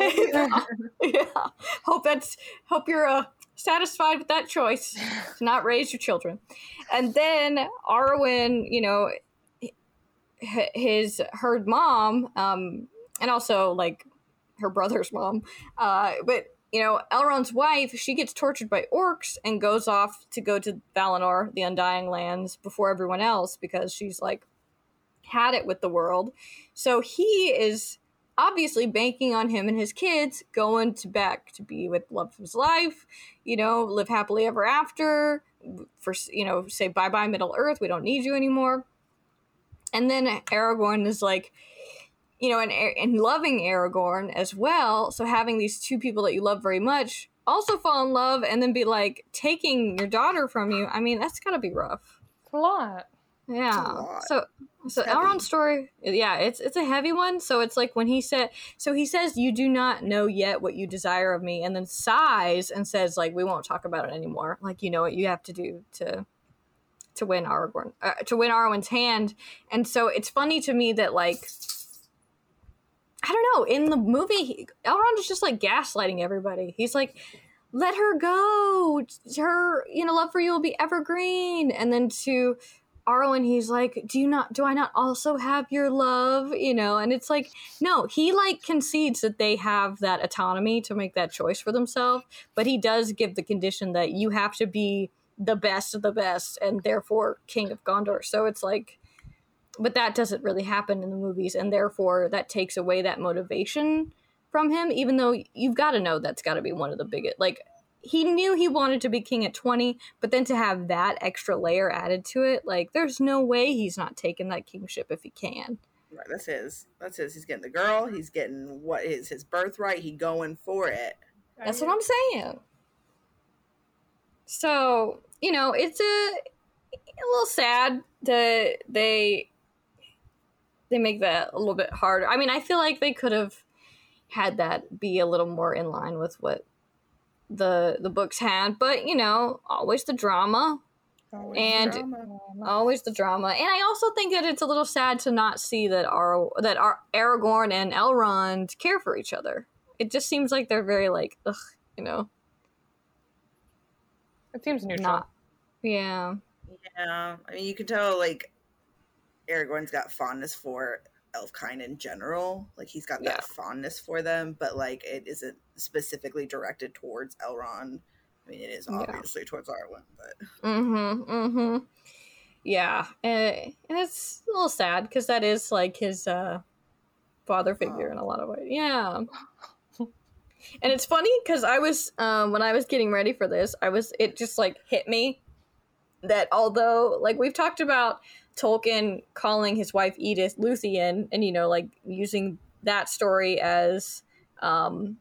yeah. Hope that's hope you're uh, satisfied with that choice to not raise your children. And then Arwen, you know, his her mom, um, and also like her brother's mom, uh, but you know, Elrond's wife, she gets tortured by orcs and goes off to go to Valinor, the Undying Lands, before everyone else because she's like had it with the world. So he is obviously banking on him and his kids going to back to be with love of his life, you know, live happily ever after, for you know, say bye bye Middle Earth, we don't need you anymore. And then Aragorn is like, you know, and and loving Aragorn as well. So having these two people that you love very much also fall in love and then be like taking your daughter from you. I mean, that's got to be rough. It's a lot. Yeah. So so Elrond's story, yeah, it's it's a heavy one. So it's like when he said, so he says, "You do not know yet what you desire of me," and then sighs and says, "Like we won't talk about it anymore. Like you know what you have to do to to win Aragorn, uh, to win Arwen's hand." And so it's funny to me that like I don't know. In the movie, he, Elrond is just like gaslighting everybody. He's like, "Let her go. Her, you know, love for you will be evergreen." And then to Arwen, he's like, "Do you not? Do I not also have your love?" You know, and it's like, no, he like concedes that they have that autonomy to make that choice for themselves, but he does give the condition that you have to be the best of the best, and therefore king of Gondor. So it's like but that doesn't really happen in the movies and therefore that takes away that motivation from him even though you've got to know that's got to be one of the biggest like he knew he wanted to be king at 20 but then to have that extra layer added to it like there's no way he's not taking that kingship if he can. Right that's his that's his he's getting the girl he's getting what is his birthright he going for it. That's what i'm saying. So you know it's a a little sad that they they make that a little bit harder. I mean, I feel like they could have had that be a little more in line with what the the books had, but you know, always the drama. Always and the drama. always the drama, and I also think that it's a little sad to not see that our that our Aragorn and Elrond care for each other. It just seems like they're very like, ugh, you know. It seems neutral. Not, yeah. Yeah, I mean, you can tell like Aragorn's got fondness for Elfkind in general. Like he's got that yeah. fondness for them, but like it isn't specifically directed towards Elrond. I mean, it is obviously yeah. towards Arwen, but mm-hmm, mm-hmm. Yeah, and, and it's a little sad because that is like his uh, father figure in a lot of ways. Yeah. and it's funny because I was um, when I was getting ready for this, I was it just like hit me that although like we've talked about Tolkien calling his wife Edith Luthien and you know like using that story as um,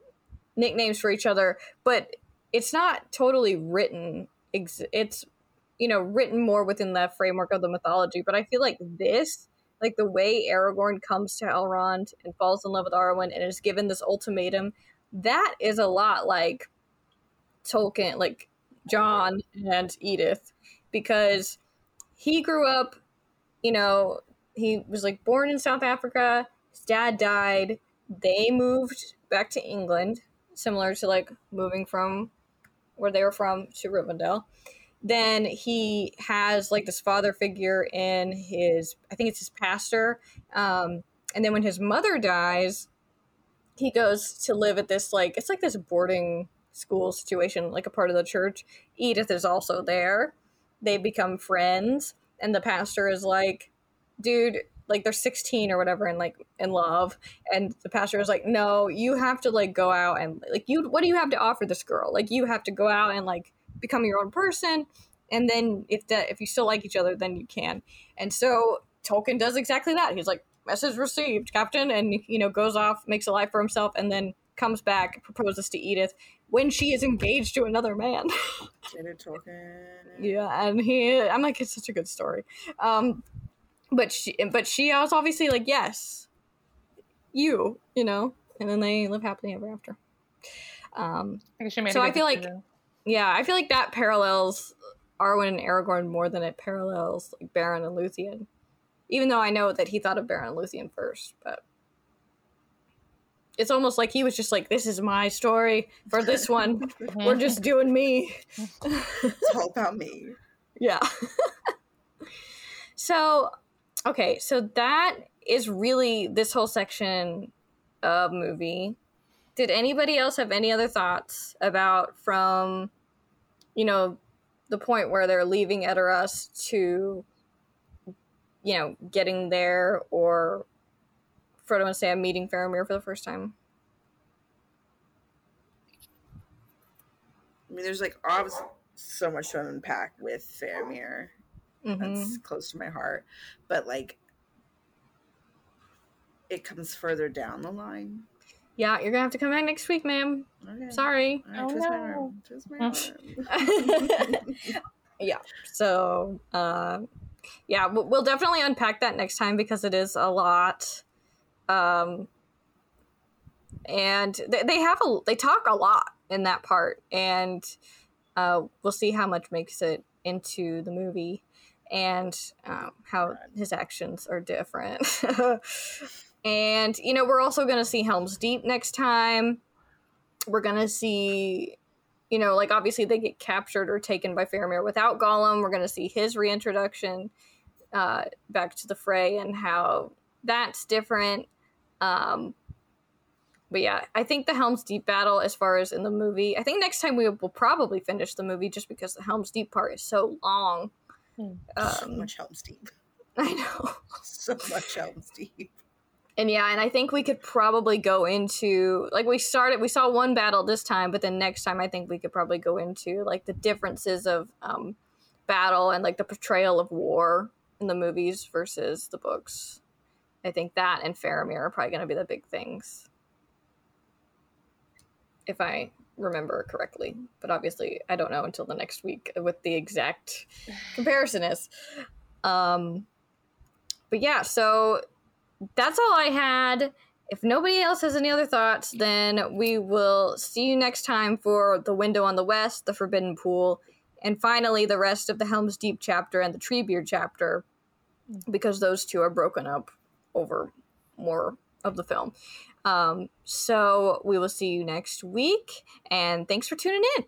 nicknames for each other, but it's not totally written. It's you know written more within the framework of the mythology. But I feel like this, like the way Aragorn comes to Elrond and falls in love with Arwen and is given this ultimatum, that is a lot like Tolkien, like John and Edith, because he grew up you know, he was like born in South Africa. His dad died. They moved back to England, similar to like moving from where they were from to Rivendell. Then he has like this father figure in his, I think it's his pastor. Um, and then when his mother dies, he goes to live at this like it's like this boarding school situation, like a part of the church. Edith is also there. They become friends and the pastor is like, dude, like they're 16 or whatever and like in love. And the pastor is like no you have to like go out and like you what do you have to offer this girl? Like you have to go out and like become your own person and then if that if you still like each other then you can. And so tolkien does exactly that. He's like message received captain and you know goes off makes a life for himself and then comes back proposes to edith when she is engaged to another man. yeah, and he, I'm like, it's such a good story. Um, but she, but she I was obviously like, yes, you, you know, and then they live happily ever after. Um, I so I feel decision. like, yeah, I feel like that parallels Arwen and Aragorn more than it parallels like Beren and Luthien. Even though I know that he thought of Beren and Luthien first, but it's almost like he was just like, "This is my story for this one. We're just doing me." it's all about me. Yeah. so, okay, so that is really this whole section of movie. Did anybody else have any other thoughts about from, you know, the point where they're leaving Edoras to, you know, getting there, or Frodo and Sam meeting Faramir for the first time? I mean, there's like obviously so much to unpack with Faramir. Mm-hmm. That's close to my heart, but like, it comes further down the line. Yeah, you're gonna have to come back next week, ma'am. Okay. Sorry. Right, Oh, no. My arm. yeah. So, uh, yeah, we'll definitely unpack that next time because it is a lot. Um, and they, they have a they talk a lot in that part, and uh, we'll see how much makes it into the movie and um, how his actions are different. and you know, we're also going to see Helm's Deep next time. We're going to see you know, like obviously they get captured or taken by Faramir without Gollum. We're going to see his reintroduction uh, back to the fray and how that's different. Um, but yeah, I think the Helm's Deep battle, as far as in the movie, I think next time we will probably finish the movie just because the Helm's Deep part is so long. So Um, much Helm's Deep. I know. So much Helm's Deep. And yeah, and I think we could probably go into like we started we saw one battle this time, but then next time I think we could probably go into like the differences of um battle and like the portrayal of war in the movies versus the books. I think that and Faramir are probably going to be the big things. If I remember correctly, but obviously I don't know until the next week what the exact comparison is. Um but yeah, so that's all I had. If nobody else has any other thoughts, then we will see you next time for The Window on the West, The Forbidden Pool, and finally the rest of the Helm's Deep chapter and the Treebeard chapter, because those two are broken up over more of the film. Um, so we will see you next week, and thanks for tuning in.